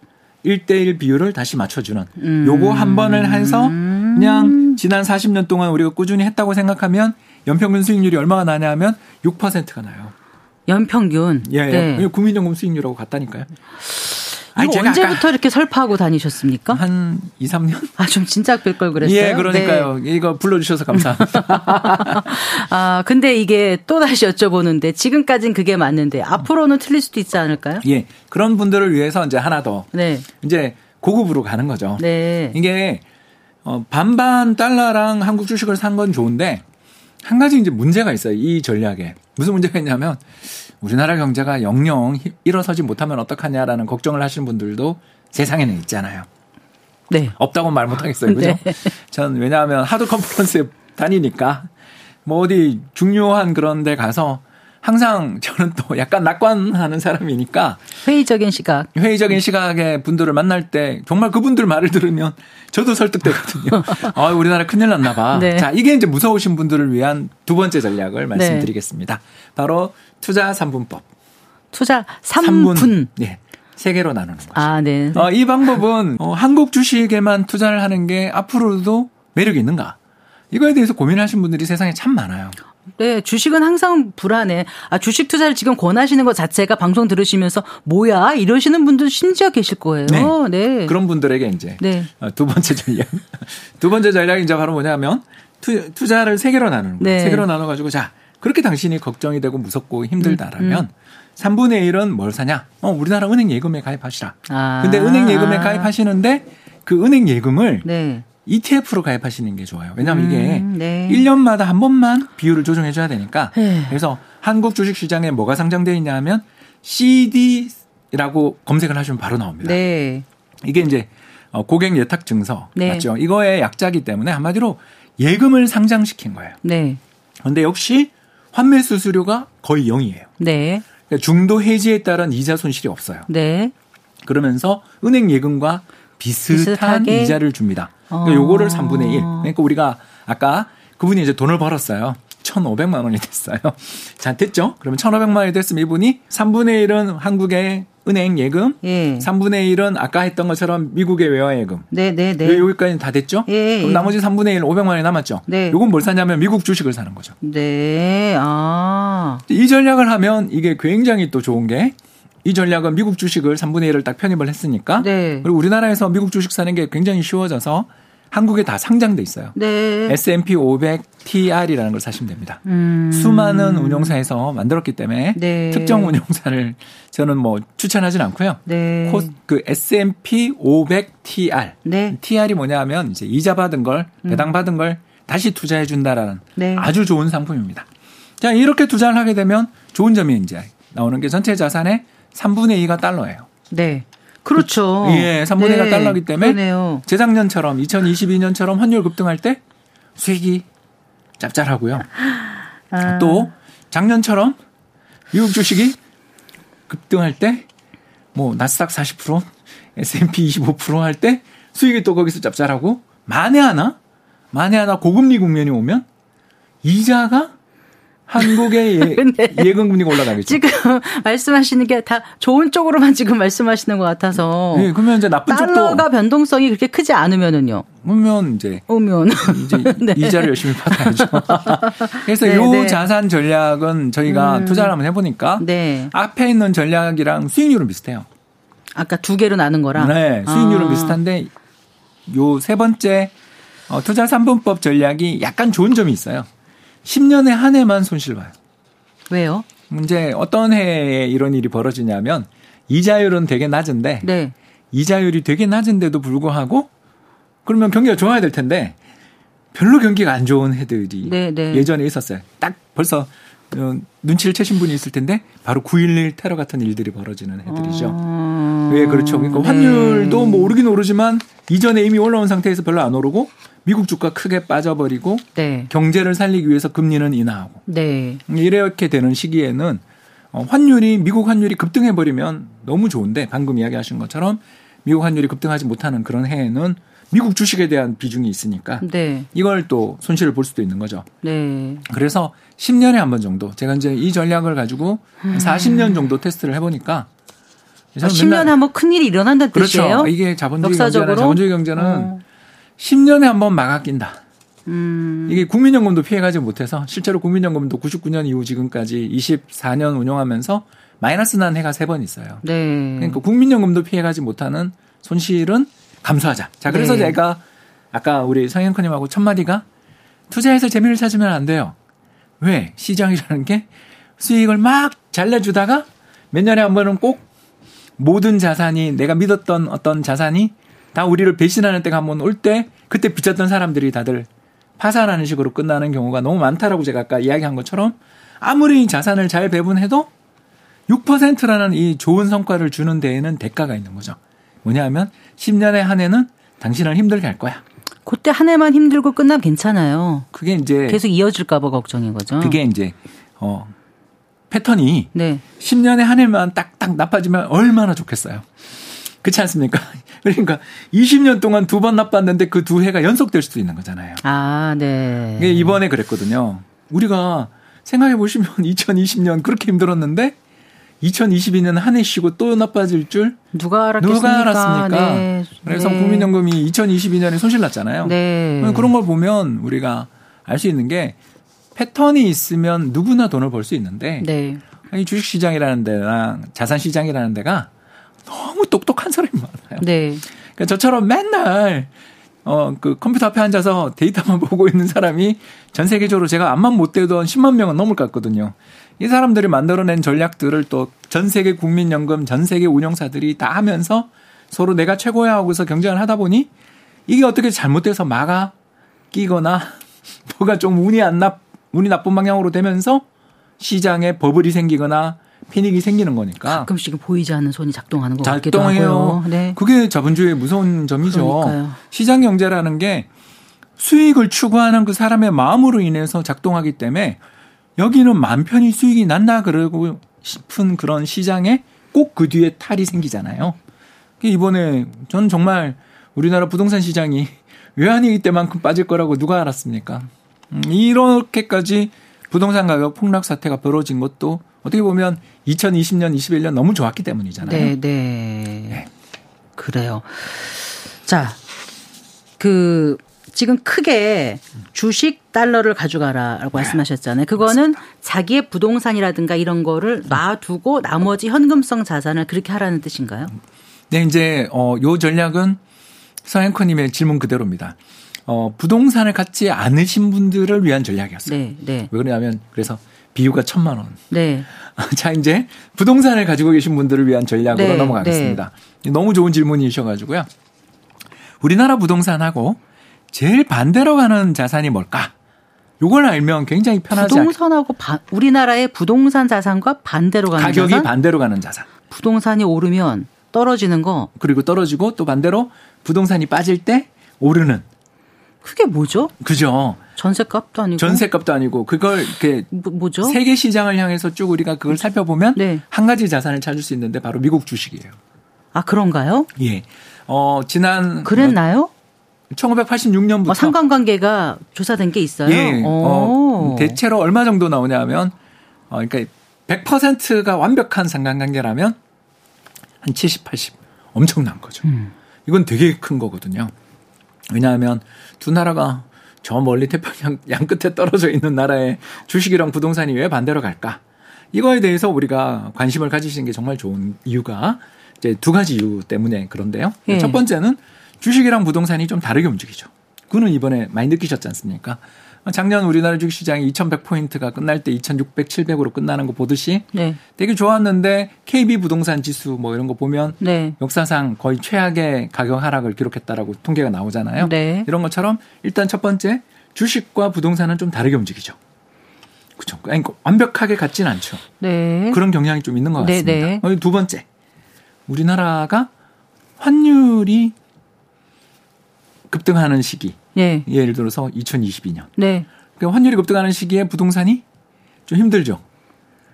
1대1 비율을 다시 맞춰주는 음. 요거 한 번을 해서 그냥 지난 40년 동안 우리가 꾸준히 했다고 생각하면 연평균 수익률이 얼마가 나냐면 6%가 나요. 연평균. 예, 예. 네. 국민연금 수익률하고 같다니까요. 아니, 언제부터 이렇게 설파하고 다니셨습니까? 한 2, 3년? 아, 좀 진작 뵐 걸 그랬어요. 예, 그러니까요. 네. 이거 불러주셔서 감사합니다. <laughs> 아, 근데 이게 또 다시 여쭤보는데 지금까진 그게 맞는데 앞으로는 틀릴 수도 있지 않을까요? 예. 그런 분들을 위해서 이제 하나 더. 네. 이제 고급으로 가는 거죠. 네. 이게 어, 반반 달러랑 한국 주식을 산 건 좋은데 한 가지 이제 문제가 있어요. 이 전략에. 무슨 문제가 있냐면 우리나라 경제가 영영 일어서지 못하면 어떡하냐라는 걱정을 하시는 분들도 세상에는 있잖아요. 네. 없다고 말 못하겠어요. 그죠? 네. <laughs> 전 왜냐하면 하드 컨퍼런스에 다니니까 뭐 어디 중요한 그런 데 가서 항상 저는 또 약간 낙관하는 사람이니까 회의적인 시각 회의적인 시각의 분들을 만날 때 정말 그분들 말을 들으면 저도 설득되거든요. 아, <laughs> 우리나라 큰일 났나 봐. 네. 자, 이게 이제 무서우신 분들을 위한 두 번째 전략을 말씀드리겠습니다. 네. 바로 투자 3분법. 투자 3분. 3분. 네. 세 개로 나누는 거죠. 아, 네. 어, 이 방법은 어, 한국 주식에만 투자를 하는 게 앞으로도 매력이 있는가? 이거에 대해서 고민하시는 분들이 세상에 참 많아요. 네, 주식은 항상 불안해. 아, 주식 투자를 지금 권하시는 것 자체가 방송 들으시면서 뭐야? 이러시는 분들 심지어 계실 거예요. 네. 네. 그런 분들에게 이제 네. 어, 두 번째 전략. <laughs> 두 번째 전략이 이제 바로 뭐냐면 투, 투자를 세 개로 나누는 거예요. 네. 세 개로 나눠 가지고 자, 그렇게 당신이 걱정이 되고 무섭고 힘들다라면 음, 음. 3분의 1은 뭘 사냐? 어, 우리나라 은행 예금에 가입하시라. 아. 근데 은행 예금에 가입하시는데 그 은행 예금을 네. ETF로 가입하시는 게 좋아요. 왜냐하면 음, 이게 네. 1년마다 한 번만 비율을 조정해 줘야 되니까. 네. 그래서 한국 주식 시장에 뭐가 상장되어 있냐 하면 CD라고 검색을 하시면 바로 나옵니다. 네. 이게 이제 어, 고객 예탁 증서 네. 맞죠? 이거의 약자기 때문에 한마디로 예금을 상장시킨 거예요. 네. 그런데 역시 환매 수수료가 거의 0이에요. 네. 그러니까 중도 해지에 따른 이자 손실이 없어요. 네. 그러면서 은행 예금과 비슷한? 이자를 줍니다. 그러니까 요거를 3분의 1. 그러니까 우리가 아까 그분이 이제 돈을 벌었어요. 1,500만 원이 됐어요. <laughs> 자, 됐죠? 그러면 1,500만 원이 됐으면 이분이 3분의 1은 한국의 은행 예금, 예. 3분의 1은 아까 했던 것처럼 미국의 외화 예금. 네, 네, 네. 여기까지는 다 됐죠? 예, 그럼 예. 나머지 3분의 1, 500만 원이 남았죠? 네. 요건 뭘 사냐면 미국 주식을 사는 거죠. 네. 아. 이 전략을 하면 이게 굉장히 또 좋은 게 이 전략은 미국 주식을 3분의 1을 딱 편입을 했으니까 네. 그리고 우리나라에서 미국 주식 사는 게 굉장히 쉬워져서 한국에 다 상장돼 있어요. 네. S&P 500 TR이라는 걸 사시면 됩니다. 음. 수많은 운용사에서 만들었기 때문에 네. 특정 운용사를 저는 뭐 추천하진 않고요. 네. 그 S&P 500 TR. 네. TR이 뭐냐하면 이제 이자 받은 걸 음. 배당 받은 걸 다시 투자해 준다라는 네. 아주 좋은 상품입니다. 자 이렇게 투자를 하게 되면 좋은 점이 이제 나오는 게 전체 자산의 3분의 2가 달러예요. 네. 그렇죠. 그, 예, 3분의 네. 2가 달러기 때문에 그러네요. 재작년처럼 2022년처럼 환율 급등할 때 수익이 짭짤하고요. 아. 또 작년처럼 미국 주식이 급등할 때 뭐 나스닥 40%, S&P 25%할 때 수익이 또 거기서 짭짤하고 만에 하나 만에 하나 고금리 국면이 오면 이자가 한국의 예, <laughs> 네. 예금 금리가 올라가겠죠. 지금 말씀하시는 게 다 좋은 쪽으로만 지금 말씀하시는 것 같아서. 네, 그러면 이제 나쁜 달러가 쪽도 달러가 변동성이 그렇게 크지 않으면은요. 오면 이제 오면 이제 <laughs> 네. 이자를 열심히 받아야죠. <laughs> 그래서 네, 요 네. 자산 전략은 저희가 음. 투자를 한번 해보니까 네. 앞에 있는 전략이랑 수익률은 비슷해요. 아까 두 개로 나눈 거랑. 네, 수익률은 아. 비슷한데 요 세 번째 어, 투자 3분법 전략이 약간 좋은 점이 있어요. 10년에 한 해만 손실 봐요. 왜요? 문제 어떤 해에 이런 일이 벌어지냐면 이자율은 되게 낮은데 네. 이자율이 되게 낮은데도 불구하고 그러면 경기가 좋아야 될 텐데 별로 경기가 안 좋은 해들이 네, 네. 예전에 있었어요. 딱 벌써 어, 눈치를 채신 분이 있을 텐데 바로 9.11 테러 같은 일들이 벌어지는 해들이죠. 아... 왜 그렇죠? 그러니까 네. 환율도 뭐 오르긴 오르지만 이전에 이미 올라온 상태에서 별로 안 오르고 미국 주가 크게 빠져버리고 네. 경제를 살리기 위해서 금리는 인하하고 네. 이렇게 되는 시기에는 어, 환율이 미국 환율이 급등해 버리면 너무 좋은데 방금 이야기하신 것처럼 미국 환율이 급등하지 못하는 그런 해에는 미국 주식에 대한 비중이 있으니까 네. 이걸 또 손실을 볼 수도 있는 거죠. 네. 그래서 10년에 한 번 정도 제가 이제 이 전략을 가지고 음. 40년 정도 테스트를 해보니까 아, 10년에 한 번 큰일이 일어난다는 그렇죠. 뜻이에요? 이게 자본주의 경제는 자본주의 경제는 어. 10년에 한 번 막아 낀다. 음. 이게 국민연금도 피해가지 못해서 실제로 국민연금도 99년 이후 지금까지 24년 운영하면서 마이너스 난 해가 세 번 있어요. 네. 그러니까 국민연금도 피해가지 못하는 손실은 감수하자. 자, 그래서 네. 제가 아까 우리 성현커님하고 첫 마디가 투자해서 재미를 찾으면 안 돼요. 왜? 시장이라는 게 수익을 막잘 내주다가 몇 년에 한 번은 꼭 모든 자산이 내가 믿었던 어떤 자산이 다 우리를 배신하는 때가 한 번 올 때 그때 비쳤던 사람들이 다들 파산하는 식으로 끝나는 경우가 너무 많다라고 제가 아까 이야기한 것처럼 아무리 자산을 잘 배분해도 6%라는 이 좋은 성과를 주는 데에는 대가가 있는 거죠. 뭐냐면 10년에 한 해는 당신을 힘들게 할 거야. 그때 한 해만 힘들고 끝나면 괜찮아요. 그게 이제 계속 이어질까 봐 걱정인 거죠. 그게 이제 어 패턴이 네. 10년에 한 해만 딱딱 나빠지면 얼마나 좋겠어요. 그렇지 않습니까? <laughs> 그러니까 20년 동안 두 번 나빴는데 그 두 해가 연속될 수도 있는 거잖아요. 아, 네. 이번에 그랬거든요. 우리가 생각해 보시면 <laughs> 2020년 그렇게 힘들었는데 2022년 한 해 쉬고 또 나빠질 줄 누가 알았겠습니까? 누가 알았습니까? 네. 그래서 네. 국민연금이 2022년에 손실 났잖아요. 네. 그런 걸 보면 우리가 알 수 있는 게 패턴이 있으면 누구나 돈을 벌 수 있는데 네. 이 주식 시장이라는 데랑 자산 시장이라는 데가 너무 똑똑한 사람이 많아요. 네. 그러니까 저처럼 맨날 어, 그 컴퓨터 앞에 앉아서 데이터만 <laughs> 보고 있는 사람이 전 세계적으로 제가 암만 못 대던 10만 명은 넘을 것 같거든요. 이 사람들이 만들어낸 전략들을 또 전 세계 국민연금, 전 세계 운영사들이 다 하면서 서로 내가 최고야 하고서 경쟁을 하다 보니 이게 어떻게 잘못돼서 막아 끼거나 <laughs> 뭐가 좀 운이 안 나, 운이 나쁜 방향으로 되면서 시장에 버블이 생기거나 패닉이 생기는 거니까. 가끔씩 보이지 않는 손이 작동하는 것 같기도 하고요. 네. 그게 자본주의의 무서운 점이죠. 그러니까요. 시장 경제라는 게 수익을 추구하는 그 사람의 마음으로 인해서 작동하기 때문에 여기는 만 편히 수익이 난다 그러고 싶은 그런 시장에 꼭 그 뒤에 탈이 생기잖아요. 이번에 저는 정말 우리나라 부동산 시장이 <laughs> 외환위기 때만큼 빠질 거라고 누가 알았습니까? 음, 이렇게까지 부동산 가격 폭락 사태가 벌어진 것도 어떻게 보면 2020년, 21년 너무 좋았기 때문이잖아요. 네, 네. 네. 그래요. 자, 그 지금 크게 주식 달러를 가져가라라고 네. 말씀하셨잖아요. 그거는 자기의 부동산이라든가 이런 거를 놔두고 나머지 현금성 자산을 그렇게 하라는 뜻인가요? 네, 이제 어요 전략은 서앵커님의 질문 그대로입니다. 어 부동산을 갖지 않으신 분들을 위한 전략이었어요. 네, 네. 왜 그러냐면 그래서 비유가 천만 원. 네. <laughs> 자 이제 부동산을 가지고 계신 분들을 위한 전략으로 네, 넘어가겠습니다. 네. 너무 좋은 질문이셔가지고요. 우리나라 부동산하고 제일 반대로 가는 자산이 뭘까? 요걸 알면 굉장히 편하지 부동산하고 바, 우리나라의 부동산 자산과 반대로 가는 가격이 자산? 반대로 가는 자산. 부동산이 오르면 떨어지는 거. 그리고 떨어지고 또 반대로 부동산이 빠질 때 오르는. 그게 뭐죠? 그죠. 전세값도 아니고. 전세값도 아니고 그걸 이렇게 뭐, 죠 세계 시장을 향해서 쭉 우리가 그걸 살펴보면 네. 한 가지 자산을 찾을 수 있는데 바로 미국 주식이에요. 아 그런가요? 예. 어 지난 그랬나요? 1986년부터 어, 상관관계가 조사된 게 있어요. 예, 어, 대체로 얼마 정도 나오냐면 어, 그러니까 100%가 완벽한 상관관계라면 한 70, 80 엄청난 거죠. 음. 이건 되게 큰 거거든요. 왜냐하면 두 나라가 저 멀리 태평양 양 끝에 떨어져 있는 나라의 주식이랑 부동산이 왜 반대로 갈까? 이거에 대해서 우리가 관심을 가지시는 게 정말 좋은 이유가 이제 두 가지 이유 때문에 그런데요. 예. 첫 번째는 주식이랑 부동산이 좀 다르게 움직이죠. 그거는 이번에 많이 느끼셨지 않습니까? 작년 우리나라 주식시장이 2100포인트가 끝날 때 2600, 700으로 끝나는 거 보듯이 네. 되게 좋았는데 KB 부동산 지수 뭐 이런 거 보면 네. 역사상 거의 최악의 가격 하락을 기록했다라고 통계가 나오잖아요. 네. 이런 것처럼 일단 첫 번째 주식과 부동산은 좀 다르게 움직이죠. 그렇죠. 아니, 완벽하게 같진 않죠. 네. 그런 경향이 좀 있는 것 네, 같습니다. 네. 두 번째 우리나라가 환율이 급등하는 시기. 네. 예를 들어서 2022년. 네. 그러니까 환율이 급등하는 시기에 부동산이 좀 힘들죠.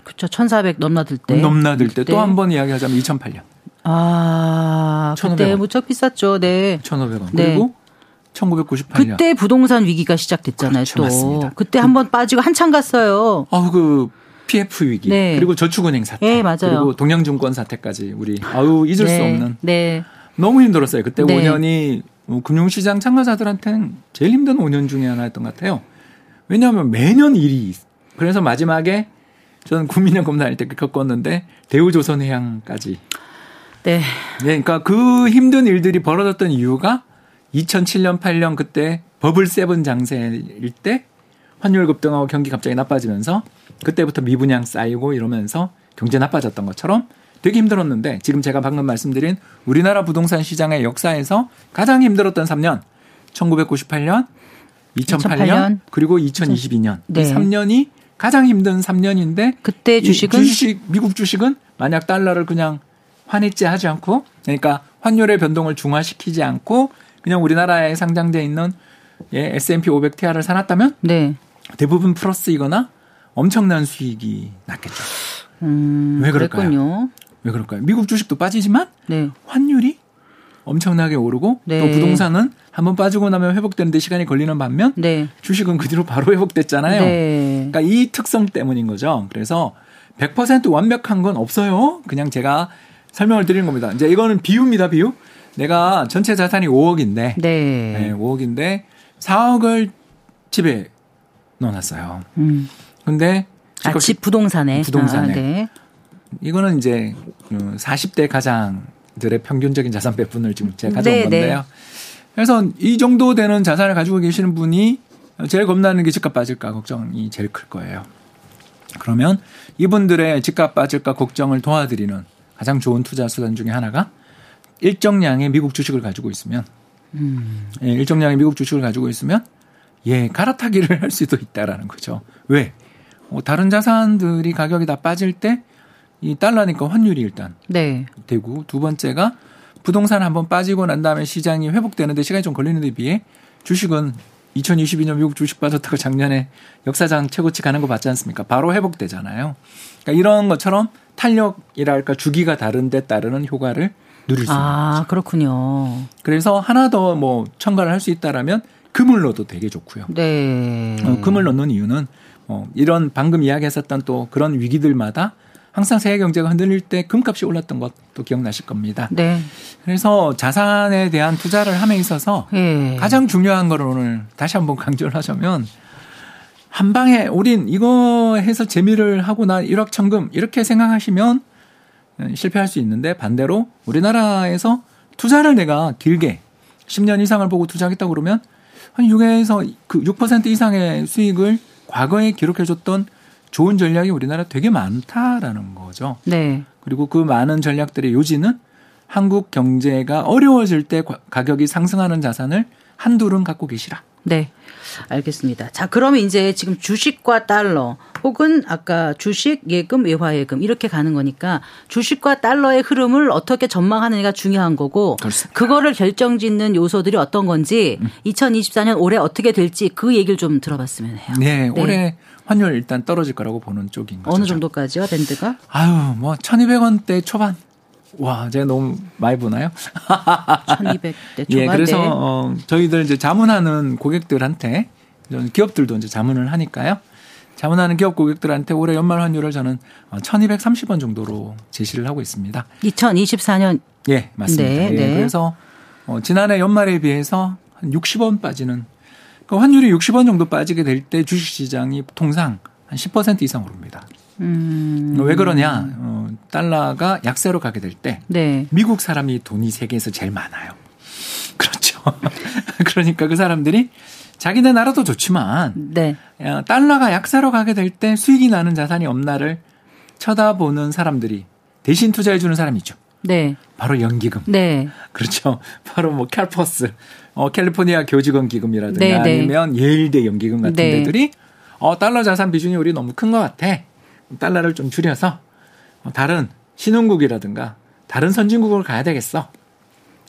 그렇죠. 1,400 넘나들 때. 넘나들 때 또 한 번 이야기하자면 2008년. 아, 1,500원. 그때 무척 비쌌죠. 네. 1,500원. 네. 그리고 1998년. 그때 부동산 위기가 시작됐잖아요. 그렇죠, 또. 맞습니다. 그때 그, 한번 빠지고 한참 갔어요. 아, 그 PF 위기. 네. 그리고 저축은행 사태. 네, 맞아요. 그리고 동양증권 사태까지 우리 아우 잊을 네. 수 없는. 네. 너무 힘들었어요. 그때 네. 5년이 뭐 금융시장 참가자들한테는 제일 힘든 5년 중에 하나였던 것 같아요. 왜냐하면 매년 일이 그래서 마지막에 저는 국민연 검사할 때 겪었는데 대우조선해양까지. 네. 네. 그러니까 그 힘든 일들이 벌어졌던 이유가 2007년 8년 그때 버블 세븐 장세일 때 환율 급등하고 경기 갑자기 나빠지면서 그때부터 미분양 쌓이고 이러면서 경제 나빠졌던 것처럼 되게 힘들었는데 지금 제가 방금 말씀드린 우리나라 부동산 시장의 역사에서 가장 힘들었던 3년 1998년 2008년, 2008년. 그리고 2022년 네. 이 3년이 가장 힘든 3년인데 그때 주식은 주식 미국 주식은 만약 달러를 그냥 환해지하지 않고 그러니까 환율의 변동을 중화시키지 않고 그냥 우리나라에 상장돼 있는 예, S&P 500 TR을 사놨다면 네. 대부분 플러스이거나 엄청난 수익이 났겠죠. 음, 왜 그럴까요? 그랬군요. 왜 그럴까요? 미국 주식도 빠지지만 네. 환율이 엄청나게 오르고 네. 또 부동산은 한번 빠지고 나면 회복되는데 시간이 걸리는 반면 네. 주식은 그 뒤로 바로 회복됐잖아요. 네. 그러니까 이 특성 때문인 거죠. 그래서 100% 완벽한 건 없어요. 그냥 제가 설명을 드리는 겁니다. 이제 이거는 비유입니다, 비유. 내가 전체 자산이 5억인데, 네. 5억인데 4억을 집에 넣어놨어요. 음. 근데 아, 집 부동산에 부동산에 아, 네. 이거는 이제 40대 그 가장들의 평균적인 자산 배분을 지금 제가 가져온 네, 네. 건데요. 네. 그래서 이 정도 되는 자산을 가지고 계시는 분이 제일 겁나는 게 집값 빠질까 걱정이 제일 클 거예요. 그러면 이분들의 집값 빠질까 걱정을 도와드리는 가장 좋은 투자 수단 중에 하나가 일정량의 미국 주식을 가지고 있으면 음. 예, 일정량의 미국 주식을 가지고 있으면 예 갈아타기를 <laughs> 할 수도 있다라는 거죠. 왜? 뭐 다른 자산들이 가격이 다 빠질 때 이 달러니까 환율이 일단 네. 되고 두 번째가 부동산 한번 빠지고 난 다음에 시장이 회복되는데 시간이 좀 걸리는 데 비해 주식은 2022년 미국 주식 빠졌다고 작년에 역사상 최고치 가는 거 봤지 않습니까? 바로 회복되잖아요. 그러니까 이런 것처럼 탄력이랄까 주기가 다른 데 따르는 효과를 누릴 수 있는 아, 거죠. 그렇군요. 그래서 하나 더 뭐 첨가를 할 수 있다라면 금을 넣어도 되게 좋고요. 네. 어, 금을 넣는 이유는 어, 이런 방금 이야기했었던 또 그런 위기들마다 항상 세계 경제가 흔들릴 때 금값이 올랐던 것도 기억나실 겁니다. 네. 그래서 자산에 대한 투자를 함에 있어서 네. 가장 중요한 거를 오늘 다시 한번 강조를 하자면 한 방에 우린 이거 해서 재미를 하고 나 일확천금 이렇게 생각하시면 실패할 수 있는데 반대로 우리나라에서 투자를 내가 길게 10년 이상을 보고 투자하겠다 그러면 한 6에서 그 6% 이상의 수익을 과거에 기록해줬던 좋은 전략이 우리나라 되게 많다라는 거죠. 네. 그리고 그 많은 전략들의 요지는 한국 경제가 어려워질 때 가격이 상승하는 자산을 한둘은 갖고 계시라. 네. 알겠습니다. 자, 그러면 이제 지금 주식과 달러 혹은 아까 주식, 예금, 외화예금 이렇게 가는 거니까 주식과 달러의 흐름을 어떻게 전망하느냐가 중요한 거고 그렇습니다. 그거를 결정짓는 요소들이 어떤 건지 음. 2024년 올해 어떻게 될지 그 얘기를 좀 들어봤으면 해요. 네, 네. 올해 환율 일단 떨어질 거라고 보는 쪽인 거죠. 어느 정도까지요, 밴드가? 아유, 뭐 1,200원대 초반. 와, 제가 너무 많이 보나요? <laughs> 1200대 초반. 예, 그래서 어, 저희들 이제 자문하는 고객들한테 기업들도 이제 자문을 하니까요. 자문하는 기업 고객들한테 올해 연말 환율을 저는 1230원 정도로 제시를 하고 있습니다. 2024년 예, 맞습니다. 네, 예, 네. 그래서 어, 지난해 연말에 비해서 한 60원 빠지는 그 환율이 60원 정도 빠지게 될 때 주식시장이 통상 한 10% 이상 오릅니다. 음. 왜 그러냐? 어, 달러가 약세로 가게 될때 네. 미국 사람이 돈이 세계에서 제일 많아요. <laughs> 그렇죠. <laughs> 그러니까 그 사람들이 자기네 나라도 좋지만 네. 야, 달러가 약세로 가게 될 때 수익이 나는 자산이 없나를 쳐다보는 사람들이 대신 투자해 주는 사람이 있죠. 네. 바로 연기금. 네. <laughs> 그렇죠. 바로 뭐 캘퍼스, 어, 캘리포니아 교직원 기금이라든가 네, 네. 아니면 예일대 연기금 같은 네. 데들이 어, 달러 자산 비중이 우리 너무 큰 것 같아. 달러를 좀 줄여서 어, 다른 신흥국이라든가 다른 선진국을 가야 되겠어.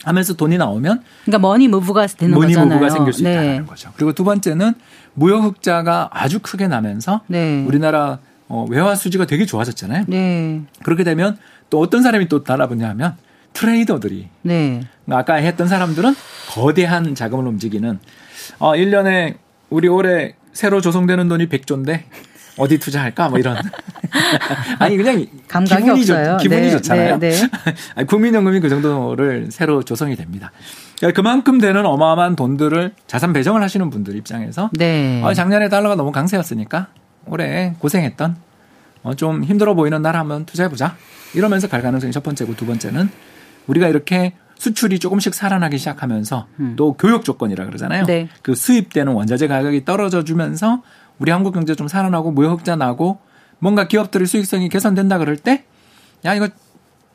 하면서 돈이 나오면 그러니까 money move가 되는 money 거잖아요. move가 생길 수 네. 있다는 거죠. 그리고 두 번째는 무역 흑자가 아주 크게 나면서 네. 우리나라 어, 외화 수지가 되게 좋아졌잖아요. 네. 그렇게 되면 또 어떤 사람이 또 달라붙냐 하면 trader들이 네. 아까 했던 사람들은 거대한 자금을 움직이는 어 1년에 우리 올해 새로 조성되는 돈이 100조인데 어디 투자할까 뭐 이런 <laughs> 아니 그냥 감각이 기분이 없어요. 좋 기분이 네, 좋잖아요. 네, 네. <laughs> 국민연금이 그 정도를 새로 조성이 됩니다. 그러니까 그만큼 되는 어마어마한 돈들을 자산 배정을 하시는 분들 입장에서 네. 아, 작년에 달러가 너무 강세였으니까 올해 고생했던 어, 좀 힘들어 보이는 날 한번 투자해 보자. 이러면서 갈 가능성이 첫 번째고 두 번째는 우리가 이렇게 수출이 조금씩 살아나기 시작하면서 또 교역 조건이라 그러잖아요. 음. 네. 그 수입되는 원자재 가격이 떨어져 주면서 우리 한국 경제 좀 살아나고 무역 흑자 나고 뭔가 기업들의 수익성이 개선된다 그럴 때 야 이거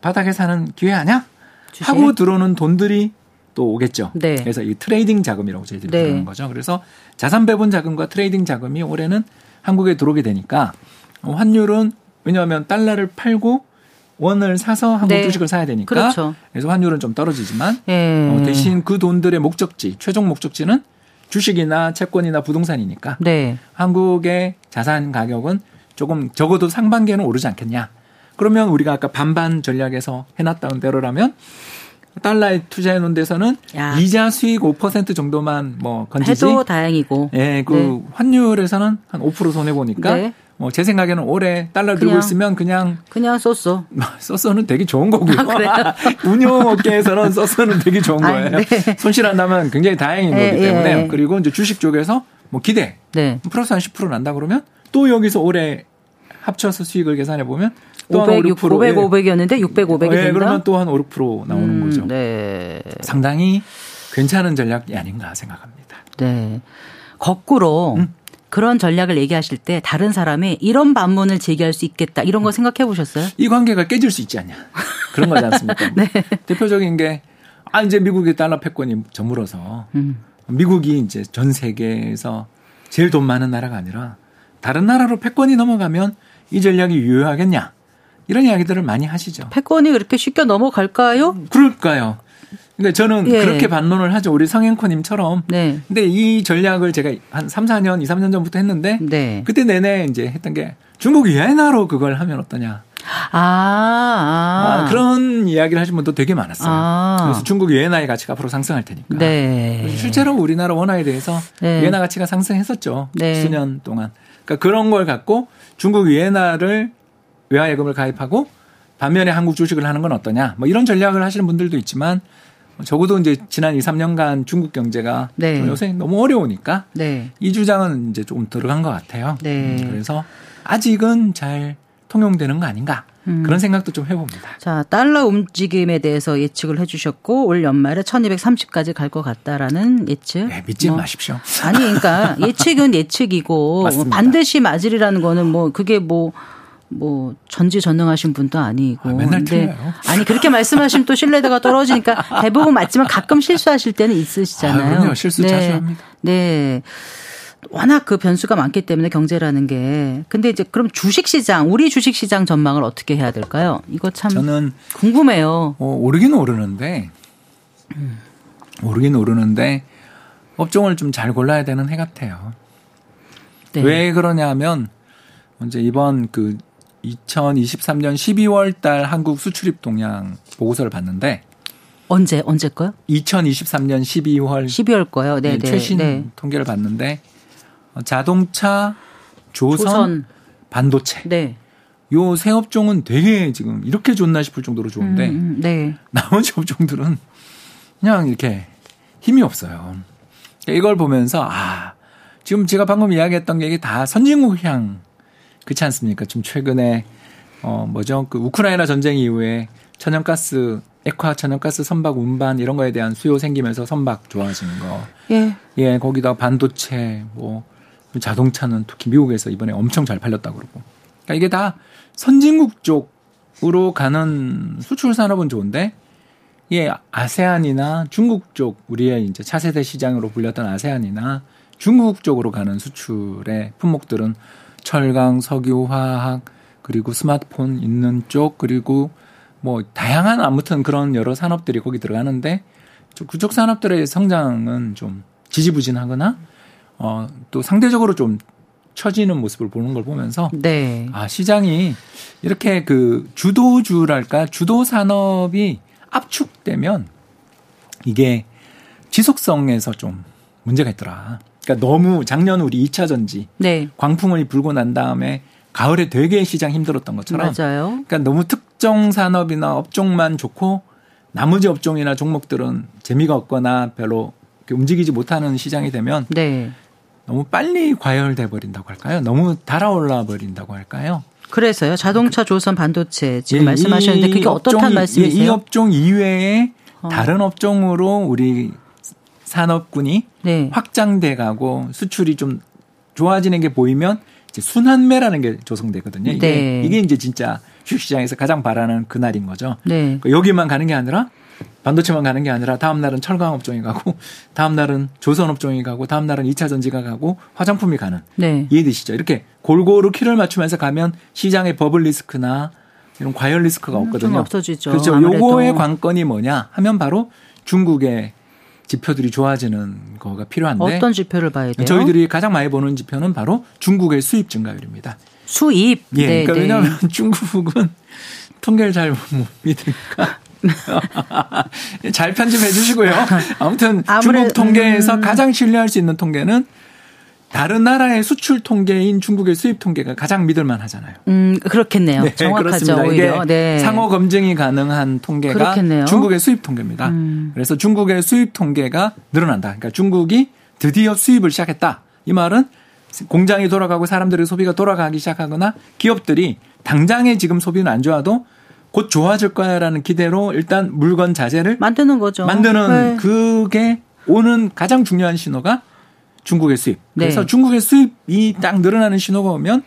바닥에 사는 기회 아니야? 주식? 하고 들어오는 돈들이 또 오겠죠. 네. 그래서 이 trading 자금이라고 저희들이 네. 부르는 거죠. 그래서 자산 배분 자금과 trading 자금이 올해는 한국에 들어오게 되니까 어, 환율은 왜냐하면 달러를 팔고 원을 사서 한국 네. 주식을 사야 되니까 그렇죠. 그래서 환율은 좀 떨어지지만 예. 어, 대신 그 돈들의 목적지 최종 목적지는 주식이나 채권이나 부동산이니까 네. 한국의 자산 가격은 조금 적어도 상반기에는 오르지 않겠냐. 그러면 우리가 아까 반반 전략에서 해놨다는 대로라면 달러에 투자해 놓은 데서는 야. 이자 수익 5% 정도만 뭐 건지지. 해도 다행이고. 예, 그 네. 환율에서는 한 5% 손해 보니까 네. 뭐 제 생각에는 올해 달러 들고 그냥 있으면 그냥 그냥 쏘쏘. 써서는 되게 좋은 거고요. 아, 그래요? <laughs> 운용 업계에서는 써서는 되게 좋은 아, 거예요. 네. 손실 안 나면 굉장히 다행인 예, 거기 때문에 예. 그리고 이제 주식 쪽에서 뭐 기대 네. 플러스 한 10% 난다 그러면 또 여기서 올해 합쳐서 수익을 계산해 보면 또 500, 한 5, 6% 500, 500이었는데 600, 500이 예, 된다. 그러면 또 한 5, 6% 나오는 음, 거죠. 네. 상당히 괜찮은 전략이 아닌가 생각합니다. 네. 거꾸로 음. 그런 전략을 얘기하실 때 다른 사람이 이런 반문을 제기할 수 있겠다 이런 거 생각해 보셨어요? 이 관계가 깨질 수 있지 않냐. 그런 거지 않습니까? <laughs> 네. 대표적인 게, 아, 이제 미국의 달러 패권이 저물어서 음. 미국이 이제 전 세계에서 제일 돈 많은 나라가 아니라 다른 나라로 패권이 넘어가면 이 전략이 유효하겠냐. 이런 이야기들을 많이 하시죠. 패권이 그렇게 쉽게 넘어갈까요? 그럴까요? 그러니까 저는 예. 그렇게 반론을 하죠. 우리 성행코님처럼. 네. 근데 이 전략을 제가 한 3, 4년, 2, 3년 전부터 했는데 네. 그때 내내 이제 했던 게 중국 위안화로 그걸 하면 어떠냐. 아, 아. 아, 그런 이야기를 하신 분도 되게 많았어요. 아. 그래서 중국 위안화의 가치가 앞으로 상승할 테니까. 네. 실제로 우리나라 원화에 대해서 네. 위안화 가치가 상승했었죠. 네. 수년 동안. 그러니까 그런 걸 갖고 중국 위안화를 외화 예금을 가입하고 반면에 한국 주식을 하는 건 어떠냐. 뭐 이런 전략을 하시는 분들도 있지만 적어도 이제 지난 2, 3년간 중국 경제가 네. 좀 요새 너무 어려우니까 네. 이 주장은 이제 조금 들어간 것 같아요. 네. 음, 그래서 아직은 잘 통용되는 거 아닌가 음. 그런 생각도 좀 해봅니다. 자, 달러 움직임에 대해서 예측을 해 주셨고 올 연말에 1230까지 갈 것 같다라는 예측. 네, 믿지 뭐 마십시오. 아니 그러니까 예측은 예측이고. <laughs> 반드시 맞으리라는 거는 뭐 그게 뭐 뭐 전지전능하신 분도 아니고 아, 맨날 근데 틀려요. 아니 그렇게 말씀하시면 또 신뢰도가 떨어지니까 대부분 맞지만 가끔 실수하실 때는 있으시잖아요. 아, 그럼요. 실수 자주 합니다. 네. 워낙 그 변수가 많기 때문에 경제라는 게. 근데 이제 그럼 주식 시장, 우리 주식 시장 전망을 어떻게 해야 될까요? 이거 참 저는 궁금해요. 어, 오르긴 오르는데 오르긴 오르는데 업종을 좀 잘 골라야 되는 해 같아요. 네. 왜 그러냐면 이제 이번 그 2023년 12월 달 한국 수출입 동향 보고서를 봤는데 언제 언제 거요? 2023년 12월 12월 거요. 네, 네. 최신 네. 통계를 봤는데 어, 자동차, 조선, 조선. 반도체 네. 요 세 업종은 되게 지금 이렇게 좋나 싶을 정도로 좋은데 음, 음, 네. 나머지 <laughs> 업종들은 그냥 이렇게 힘이 없어요. 이걸 보면서 아 지금 제가 방금 이야기했던 게 이게 다 선진국 향 그렇지 않습니까? 지금 최근에 어 뭐죠 그 우크라이나 전쟁 이후에 천연가스 액화 천연가스 선박 운반 이런 거에 대한 수요 생기면서 선박 좋아지는 거. 예. 예, 거기다 반도체 뭐 자동차는 특히 미국에서 이번에 엄청 잘 팔렸다 그러고. 그러니까 이게 다 선진국 쪽으로 가는 수출 산업은 좋은데 예, 아세안이나 중국 쪽 우리의 이제 차세대 시장으로 불렸던 아세안이나 중국 쪽으로 가는 수출의 품목들은 철강, 석유, 화학 그리고 스마트폰 있는 쪽 그리고 뭐 다양한 아무튼 그런 여러 산업들이 거기 들어가는데 좀 그쪽 산업들의 성장은 좀 지지부진하거나 어 또 상대적으로 좀 처지는 모습을 보는 걸 보면서 네. 아 시장이 이렇게 그 주도주랄까 주도 산업이 압축되면 이게 지속성에서 좀 문제가 있더라. 그러니까 너무 작년 우리 2차 전지 네. 광풍이 불고 난 다음에 가을에 되게 시장 힘들었던 것처럼 맞아요. 그러니까 너무 특정 산업이나 업종만 좋고 나머지 업종이나 종목들은 재미가 없거나 별로 움직이지 못하는 시장이 되면 네. 너무 빨리 과열돼 버린다고 할까요? 너무 달아올라 버린다고 할까요? 그래서요. 자동차, 조선, 반도체 지금 예, 말씀하셨는데 이 그게 업종이- 말씀이세요? 예, 이 업종 이외에 어. 다른 업종으로 우리 산업군이 네. 확장돼 가고 수출이 좀 좋아지는 게 보이면 이제 순환매라는 게 조성되거든요. 이게 네. 이게 이제 진짜 주식시장에서 가장 바라는 그날인 거죠. 네. 그 여기만 가는 게 아니라 반도체만 가는 게 아니라 다음 날은 철강 업종이 가고 다음 날은 조선 업종이 가고 다음 날은 2차 전지가 가고 화장품이 가는 네. 이해되시죠? 이렇게 골고루 키를 맞추면서 가면 시장의 버블 리스크나 이런 과열 리스크가 좀 없거든요. 없어지죠. 그렇죠. 아무래도. 요거의 관건이 뭐냐 하면 바로 중국의 지표들이 좋아지는 거가 필요한데 어떤 지표를 봐야 돼요? 저희들이 가장 많이 보는 지표는 바로 중국의 수입 증가율입니다. 수입. 예, 네, 그러니까 네. 왜냐하면 <laughs> 중국은 통계를 잘 못 믿으니까. <laughs> 잘 편집해 주시고요. 아무튼 아무래- 중국 통계에서 음. 가장 신뢰할 수 있는 통계는 다른 나라의 수출 통계인 중국의 수입 통계가 가장 믿을만 하잖아요. 음, 그렇겠네요. 정확하죠. 그렇습니다. 오히려. 네. 상호 검증이 가능한 통계가 그렇겠네요. 중국의 수입 통계입니다. 음. 그래서 중국의 수입 통계가 늘어난다. 그러니까 중국이 드디어 수입을 시작했다. 이 말은 공장이 돌아가고 사람들의 소비가 돌아가기 시작하거나 기업들이 당장에 지금 소비는 안 좋아도 곧 좋아질 거야라는 기대로 일단 물건 자재를 만드는 거죠. 만드는 네. 그게 오는 가장 중요한 신호가 중국의 수입. 그래서 네. 중국의 수입이 딱 늘어나는 신호가 오면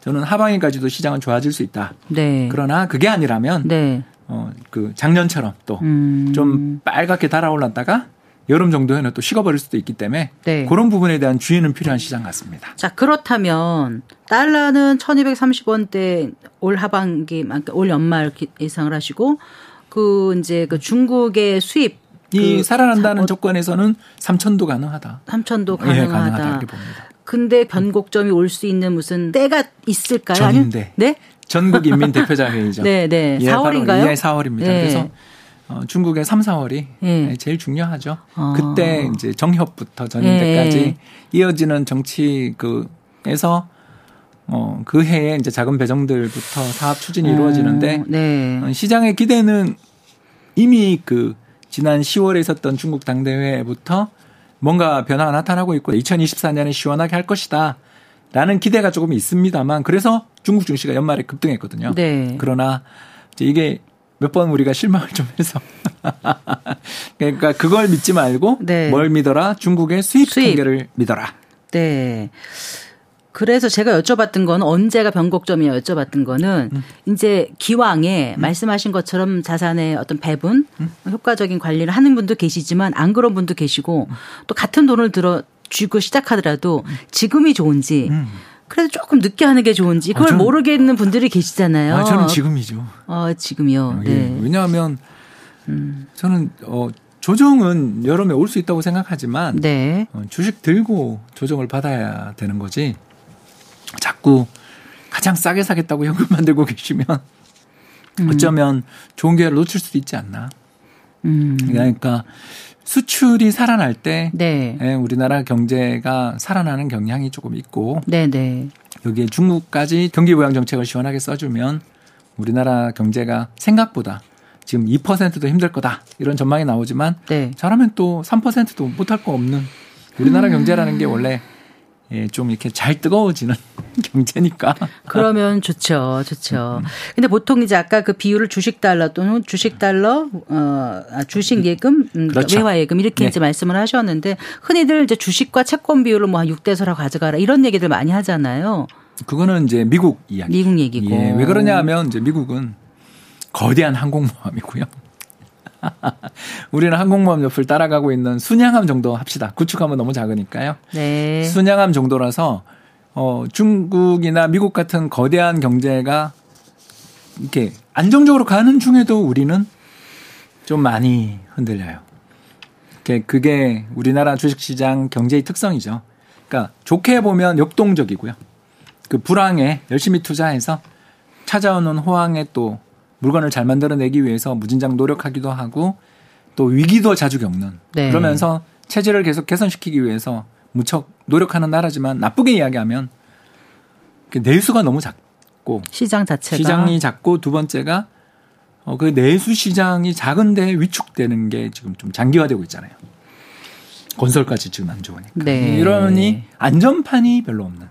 저는 하반기까지도 시장은 좋아질 수 있다. 네. 그러나 그게 아니라면 네. 어 그 작년처럼 또 음. 좀 빨갛게 달아올랐다가 여름 정도에는 또 식어버릴 수도 있기 때문에 네. 그런 부분에 대한 주의는 필요한 시장 같습니다. 자, 그렇다면 달러는 1230원대 올 하반기, 그러니까 올 연말 기- 예상을 하시고 그 이제 그 중국의 수입 이 그 살아난다는 사- 조건에서는 3천도 가능하다. 3천도 예, 가능하다. 가능하다 이렇게 봅니다. 근데 변곡점이 올 수 있는 무슨 때가 있을까요? 아니면- 네? 전국 인민 대표자 회의죠. <laughs> 네, 네. 예, 4월인가요? 바로, 예, 4월입니다. 네. 그래서 어, 중국의 3, 4월이 예. 제일 중요하죠. 아. 그때 이제 정협부터 전인대까지 예. 이어지는 정치 그에서 어, 그 해에 이제 작은 배정들부터 사업 추진이 이루어지는데 어, 네. 어, 시장의 기대는 이미 그 지난 10월에 있었던 중국 당대회부터 뭔가 변화가 나타나고 있고 2024년에 시원하게 할 것이다. 라는 기대가 조금 있습니다만 그래서 중국 증시가 연말에 급등했거든요. 네. 그러나 이제 이게 몇 번 우리가 실망을 좀 해서 <laughs> 그러니까 그걸 믿지 말고 네. 뭘 믿어라 중국의 수입, 수입. 통계를 믿어라. 네. 그래서 제가 여쭤봤던 건 언제가 변곡점이냐 여쭤봤던 거는 음. 이제 기왕에 말씀하신 것처럼 자산의 어떤 배분, 음. 효과적인 관리를 하는 분도 계시지만 안 그런 분도 계시고 또 같은 돈을 들어 쥐고 시작하더라도 지금이 좋은지 그래도 조금 늦게 하는 게 좋은지 그걸 음. 아, 모르겠는 분들이 계시잖아요. 아, 저는 지금이죠. 어, 지금이요. 예. 네. 음. 왜냐하면 저는 어, 조정은 여름에 올 수 있다고 생각하지만 어, 네. 주식 들고 조정을 받아야 되는 거지. 자꾸 가장 싸게 사겠다고 현금 만들고 계시면 음. 어쩌면 좋은 기회를 놓칠 수도 있지 않나. 음. 그러니까 수출이 살아날 때 네. 예, 우리나라 경제가 살아나는 경향이 조금 있고 네네. 네. 여기에 중국까지 경기 부양 정책을 시원하게 써주면 우리나라 경제가 생각보다 지금 2%도 힘들 거다 이런 전망이 나오지만 네. 잘하면 또 3%도 못할 거 없는 우리나라 음. 경제라는 게 원래 예, 좀 이렇게 잘 뜨거워지는 <laughs> 경제니까. 그러면 좋죠. 좋죠. 근데 보통 이제 아까 그 비율을 주식 달러 또는 주식 달러, 어, 아, 주식 예금, 음, 그렇죠. 외화 예금 이렇게 네. 이제 말씀을 하셨는데 흔히들 이제 주식과 채권 비율을 뭐한 6대 4라 가져가라 이런 얘기들 많이 하잖아요. 그거는 이제 미국 이야기. 미국 얘기고. 예, 왜 그러냐 하면 이제 미국은 거대한 항공모함이고요. <laughs> 우리는 항공모함 옆을 따라가고 있는 순양함 정도 합시다. 구축함은 너무 작으니까요. 네. 순양함 정도라서 어, 중국이나 미국 같은 거대한 경제가 이렇게 안정적으로 가는 중에도 우리는 좀 많이 흔들려요. 그게 우리나라 주식시장 경제의 특성이죠. 그러니까 좋게 보면 역동적이고요. 그 불황에 열심히 투자해서 찾아오는 호황에 또 물건을 잘 만들어내기 위해서 무진장 노력하기도 하고 또 위기도 자주 겪는 네. 그러면서 체질을 계속 개선시키기 위해서 무척 노력하는 나라지만 나쁘게 이야기하면 내수가 너무 작고 시장 자체가 시장이 작고 두 번째가 어, 그 내수 시장이 작은데 위축되는 게 지금 좀 장기화되고 있잖아요. 건설까지 지금 안 좋으니까. 네. 이러니 안전판이 별로 없는.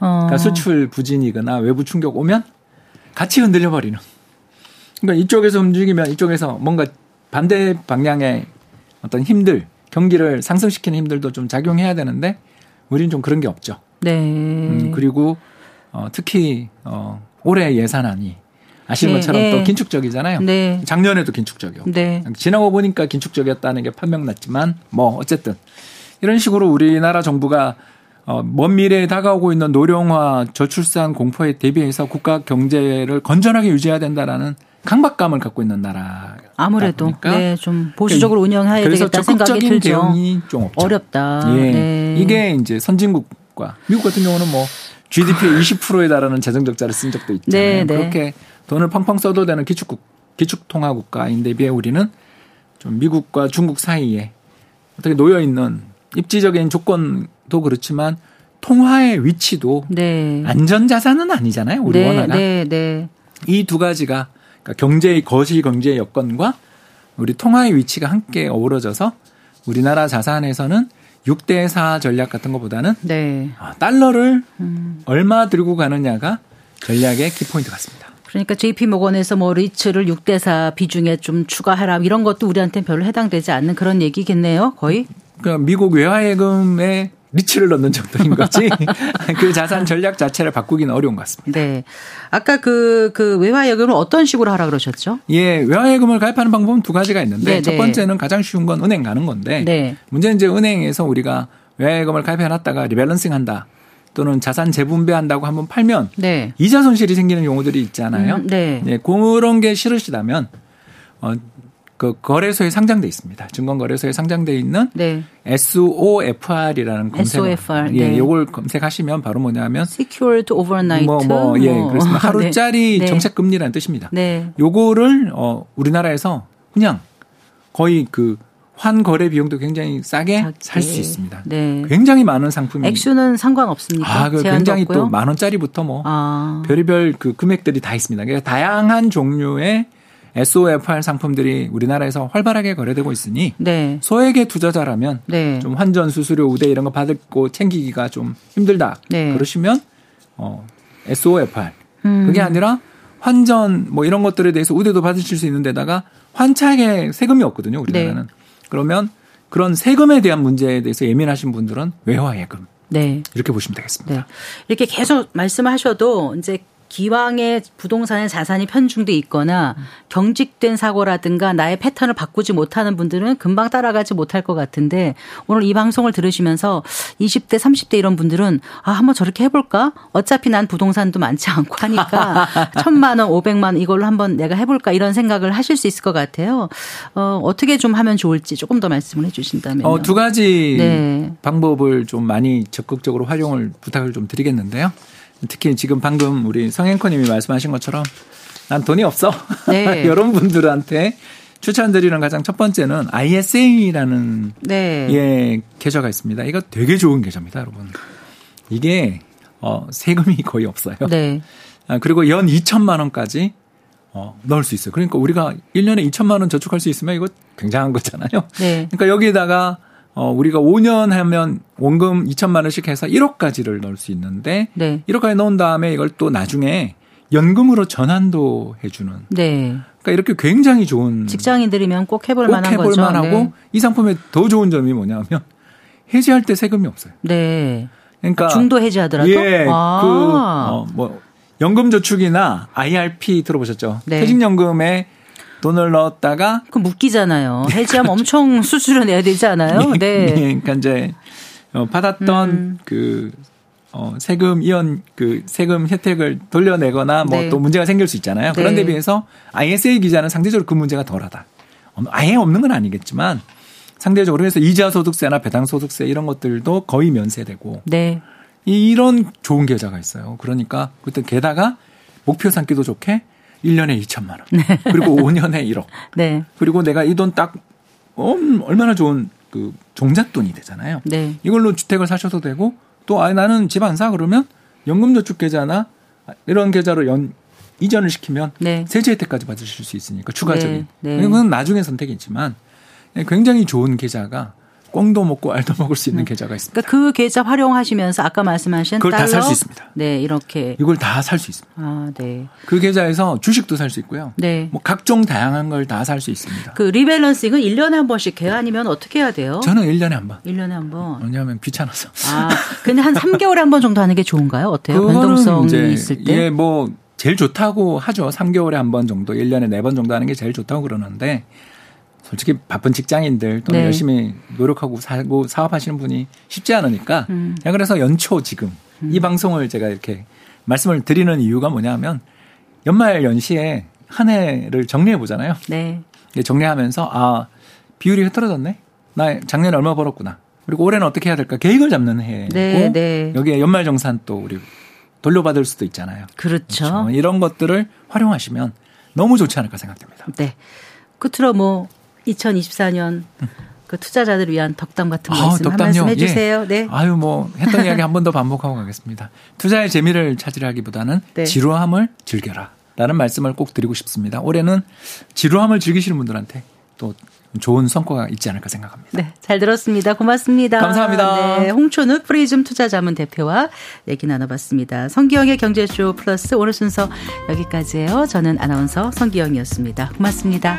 어. 그러니까 수출 부진이거나 외부 충격 오면 같이 흔들려 버리는. 그러니까 이쪽에서 움직이면 이쪽에서 뭔가 반대 방향의 어떤 힘들, 경기를 상승시키는 힘들도 좀 작용해야 되는데 우리는 좀 그런 게 없죠. 네. 음, 그리고 어, 특히 어, 올해 예산안이 아시는 네, 것처럼 네. 또 긴축적이잖아요. 네. 작년에도 긴축적이었고 네. 지나고 보니까 긴축적이었다는 게 판명났지만 뭐 어쨌든 이런 식으로 우리나라 정부가 어, 먼 미래에 다가오고 있는 노령화 저출산 공포에 대비해서 국가 경제를 건전하게 유지해야 된다라는 강박감을 갖고 있는 나라. 아무래도 네, 좀 보수적으로 그러니까 운영해야 되겠다 생각이 들죠. 대응이 좀 없죠. 어렵다. 예. 네. 이게 이제 선진국과 미국 같은 경우는 뭐 GDP의 20%에 달하는 재정 적자를 쓴 적도 있잖아요. 네, 네. 그렇게 돈을 펑펑 써도 되는 기축국 기축 통화 국가인데 비해 우리는 좀 미국과 중국 사이에 어떻게 놓여 있는 입지적인 조건도 그렇지만 통화의 위치도 네. 안전 자산은 아니잖아요. 우리 네, 원화가. 네, 네. 이두 가지가 그러니까 경제의 거시 경제의 여건과 우리 통화의 위치가 함께 어우러져서 우리나라 자산에서는 6대 4 전략 같은 것보다는 네. 아, 달러를 음. 얼마 들고 가느냐가 전략의 키포인트 같습니다. 그러니까 JP 모건에서 뭐 리츠를 6대 4 비중에 좀 추가하라 이런 것도 우리한테는 별로 해당되지 않는 그런 얘기겠네요. 거의. 그러니까 미국 외화예금의 리츠를 넣는 정도인 거지. <laughs> <laughs> 그 자산 전략 자체를 바꾸기는 어려운 것 같습니다. 네. 아까 그, 그 외화 예금을 어떤 식으로 하라 그러셨죠? 예, 외화 예금을 가입하는 방법은 두 가지가 있는데 네네. 첫 네. 번째는 가장 쉬운 건 은행 가는 건데 네. 문제는 이제 은행에서 우리가 외화 예금을 가입해 놨다가 rebalancing 한다. 또는 자산 재분배한다고 한번 팔면 네. 이자 손실이 생기는 경우들이 있잖아요. 음, 네. 네. 그런 게 싫으시다면 어, 그 거래소에 상장돼 있습니다. 증권거래소에 상장돼 있는 네. SOFR이라는 검색 SOFR. 예, 네. 요걸 검색하시면 바로 뭐냐면 Secured Overnight 뭐, 뭐, 예, 뭐. 그렇습니다. <laughs> 하루짜리 네. 정책 금리라는 뜻입니다. 네. 요거를 어 우리나라에서 그냥 거의 그 환거래 비용도 굉장히 싸게 살 수 있습니다. 네. 굉장히 많은 상품이 액수는 상관없습니까? 아, 그 굉장히 또 만 원짜리부터 뭐 아. 별의별 그 금액들이 다 있습니다. 그러니까 다양한 종류의 SOFR 상품들이 우리나라에서 활발하게 거래되고 있으니 네. 소액의 투자자라면 네. 좀 환전 수수료 우대 이런 거 받고 챙기기가 좀 힘들다. 네. 그러시면 어 SOFR 음. 그게 아니라 환전 뭐 이런 것들에 대해서 우대도 받으실 수 있는 데다가 환차액에 세금이 없거든요. 우리나라는. 네. 그러면 그런 세금에 대한 문제에 대해서 예민하신 분들은 외화 예금 네. 이렇게 보시면 되겠습니다. 네. 이렇게 계속 말씀하셔도 이제 기왕에 부동산의 자산이 편중돼 있거나 경직된 사고라든가 나의 패턴을 바꾸지 못하는 분들은 금방 따라가지 못할 것 같은데 오늘 이 방송을 들으시면서 20대, 30대 이런 분들은 아, 한번 저렇게 해볼까? 어차피 난 부동산도 많지 않고 하니까 <laughs> 천만 원, 오백만 원 이걸로 한번 내가 해볼까 이런 생각을 하실 수 있을 것 같아요. 어, 어떻게 좀 하면 좋을지 조금 더 말씀을 해 주신다면. 어, 두 가지 네. 방법을 좀 많이 적극적으로 활용을 부탁을 좀 드리겠는데요. 특히 지금 방금 우리 성앵커님이 말씀하신 것처럼 난 돈이 없어. 네. <laughs> 이런 분들한테 추천드리는 가장 첫 번째는 ISA라는 네. 예, 계좌가 있습니다. 이거 되게 좋은 계좌입니다, 여러분. 이게 어, 세금이 거의 없어요. 네. 아, 그리고 연 2천만 원까지 어, 넣을 수 있어요. 그러니까 우리가 1년에 2천만 원 저축할 수 있으면 이거 굉장한 거잖아요. 네. 그러니까 여기에다가 어, 우리가 5년 하면 원금 2천만 원씩 해서 1억까지를 넣을 수 있는데 네. 1억까지 넣은 다음에 이걸 또 나중에 연금으로 전환도 해주는. 네. 그러니까 이렇게 굉장히 좋은 직장인들이면 꼭 해볼 꼭 만한 해볼 거죠. 만하고 네. 이 상품의 더 좋은 점이 뭐냐면 해지할 때 세금이 없어요. 네. 그러니까 중도 해지하더라도 예, 아. 그, 어, 뭐, 연금저축이나 IRP 들어보셨죠? 네. 퇴직연금에 돈을 넣었다가 그 묶이잖아요. 해지하면 엄청 <laughs> 수수료 내야 되지 않아요? 네. 그러니까 이제 어, 받았던 음. 그 어, 세금 이연 그 세금 혜택을 돌려내거나 뭐 네. 또 문제가 생길 수 있잖아요. 그런 네. 데 비해서 ISA 기자는 상대적으로 그 문제가 덜하다. 어, 아예 없는 건 아니겠지만 상대적으로 해서 이자 소득세나 배당 소득세 이런 것들도 거의 면세되고 네. 이- 이런 좋은 계좌가 있어요. 그러니까 그때 게다가 목표 삼기도 좋게 1년에 2천만 원. 그리고 5년에 1억. <laughs> 네. 그리고 내가 이 돈딱 음, 얼마나 좋은 그 종잣돈이 되잖아요. 네. 이걸로 주택을 사셔도 되고 또 아, 나는 집 안 사 그러면 연금저축 계좌나 이런 계좌로 연 이전을 시키면 네. 세제 혜택까지 받으실 수 있으니까 추가적인. 네, 네. 이건 나중에 선택이지만 굉장히 좋은 계좌가 꽁도 먹고 알도 먹을 수 있는 계좌가 있습니다. 그러니까 그 계좌 활용하시면서 아까 말씀하신 그걸 다 살 수 있습니다. 네, 이렇게 이걸 다 살 수 있습니다. 아, 네. 그 계좌에서 주식도 살 수 있고요. 네. 뭐 각종 다양한 걸 다 살 수 있습니다. 그 리밸런싱은 1년에 한 번씩 아니면 어떻게 해야 돼요? 저는 1년에 한 번. 1년에 한 번. 왜냐하면 귀찮아서. 아, 근데 한 3개월에 한 번 정도 하는 게 좋은가요? 어때요? 변동성이 있을 때. 예, 뭐 제일 좋다고 하죠. 3개월에 한 번 정도, 1년에 4번 정도 하는 게 제일 좋다고 그러는데 솔직히 바쁜 직장인들 또는 네. 열심히 노력하고 살고 사업하시는 분이 쉽지 않으니까 음. 그냥 그래서 연초 지금 이 방송을 제가 이렇게 말씀을 드리는 이유가 뭐냐면 연말 연시에 한 해를 정리해 보잖아요. 네. 정리하면서 아 비율이 흐트러졌네. 나 작년에 얼마 벌었구나. 그리고 올해는 어떻게 해야 될까 계획을 잡는 해고 네, 네. 여기에 연말 정산 또 우리 돌려받을 수도 있잖아요. 그렇죠. 그렇죠. 이런 것들을 활용하시면 너무 좋지 않을까 생각됩니다. 네. 끝으로 뭐 2024년 그 투자자들을 위한 덕담 같은 거 아우, 있으면 한 덕담요. 말씀 해 주세요. 예. 네. 아유 뭐 했던 이야기 한 번 더 반복하고 가겠습니다. 투자의 재미를 찾으라기보다는 네. 지루함을 즐겨라. 라는 말씀을 꼭 드리고 싶습니다. 올해는 지루함을 즐기시는 분들한테 또 좋은 성과가 있지 않을까 생각합니다. 네, 잘 들었습니다. 고맙습니다. 감사합니다. 네, 홍초는 프리즘 투자자문 대표와 얘기 나눠봤습니다. 성기영의 경제쇼 플러스 오늘 순서 여기까지예요. 저는 아나운서 성기영이었습니다. 고맙습니다.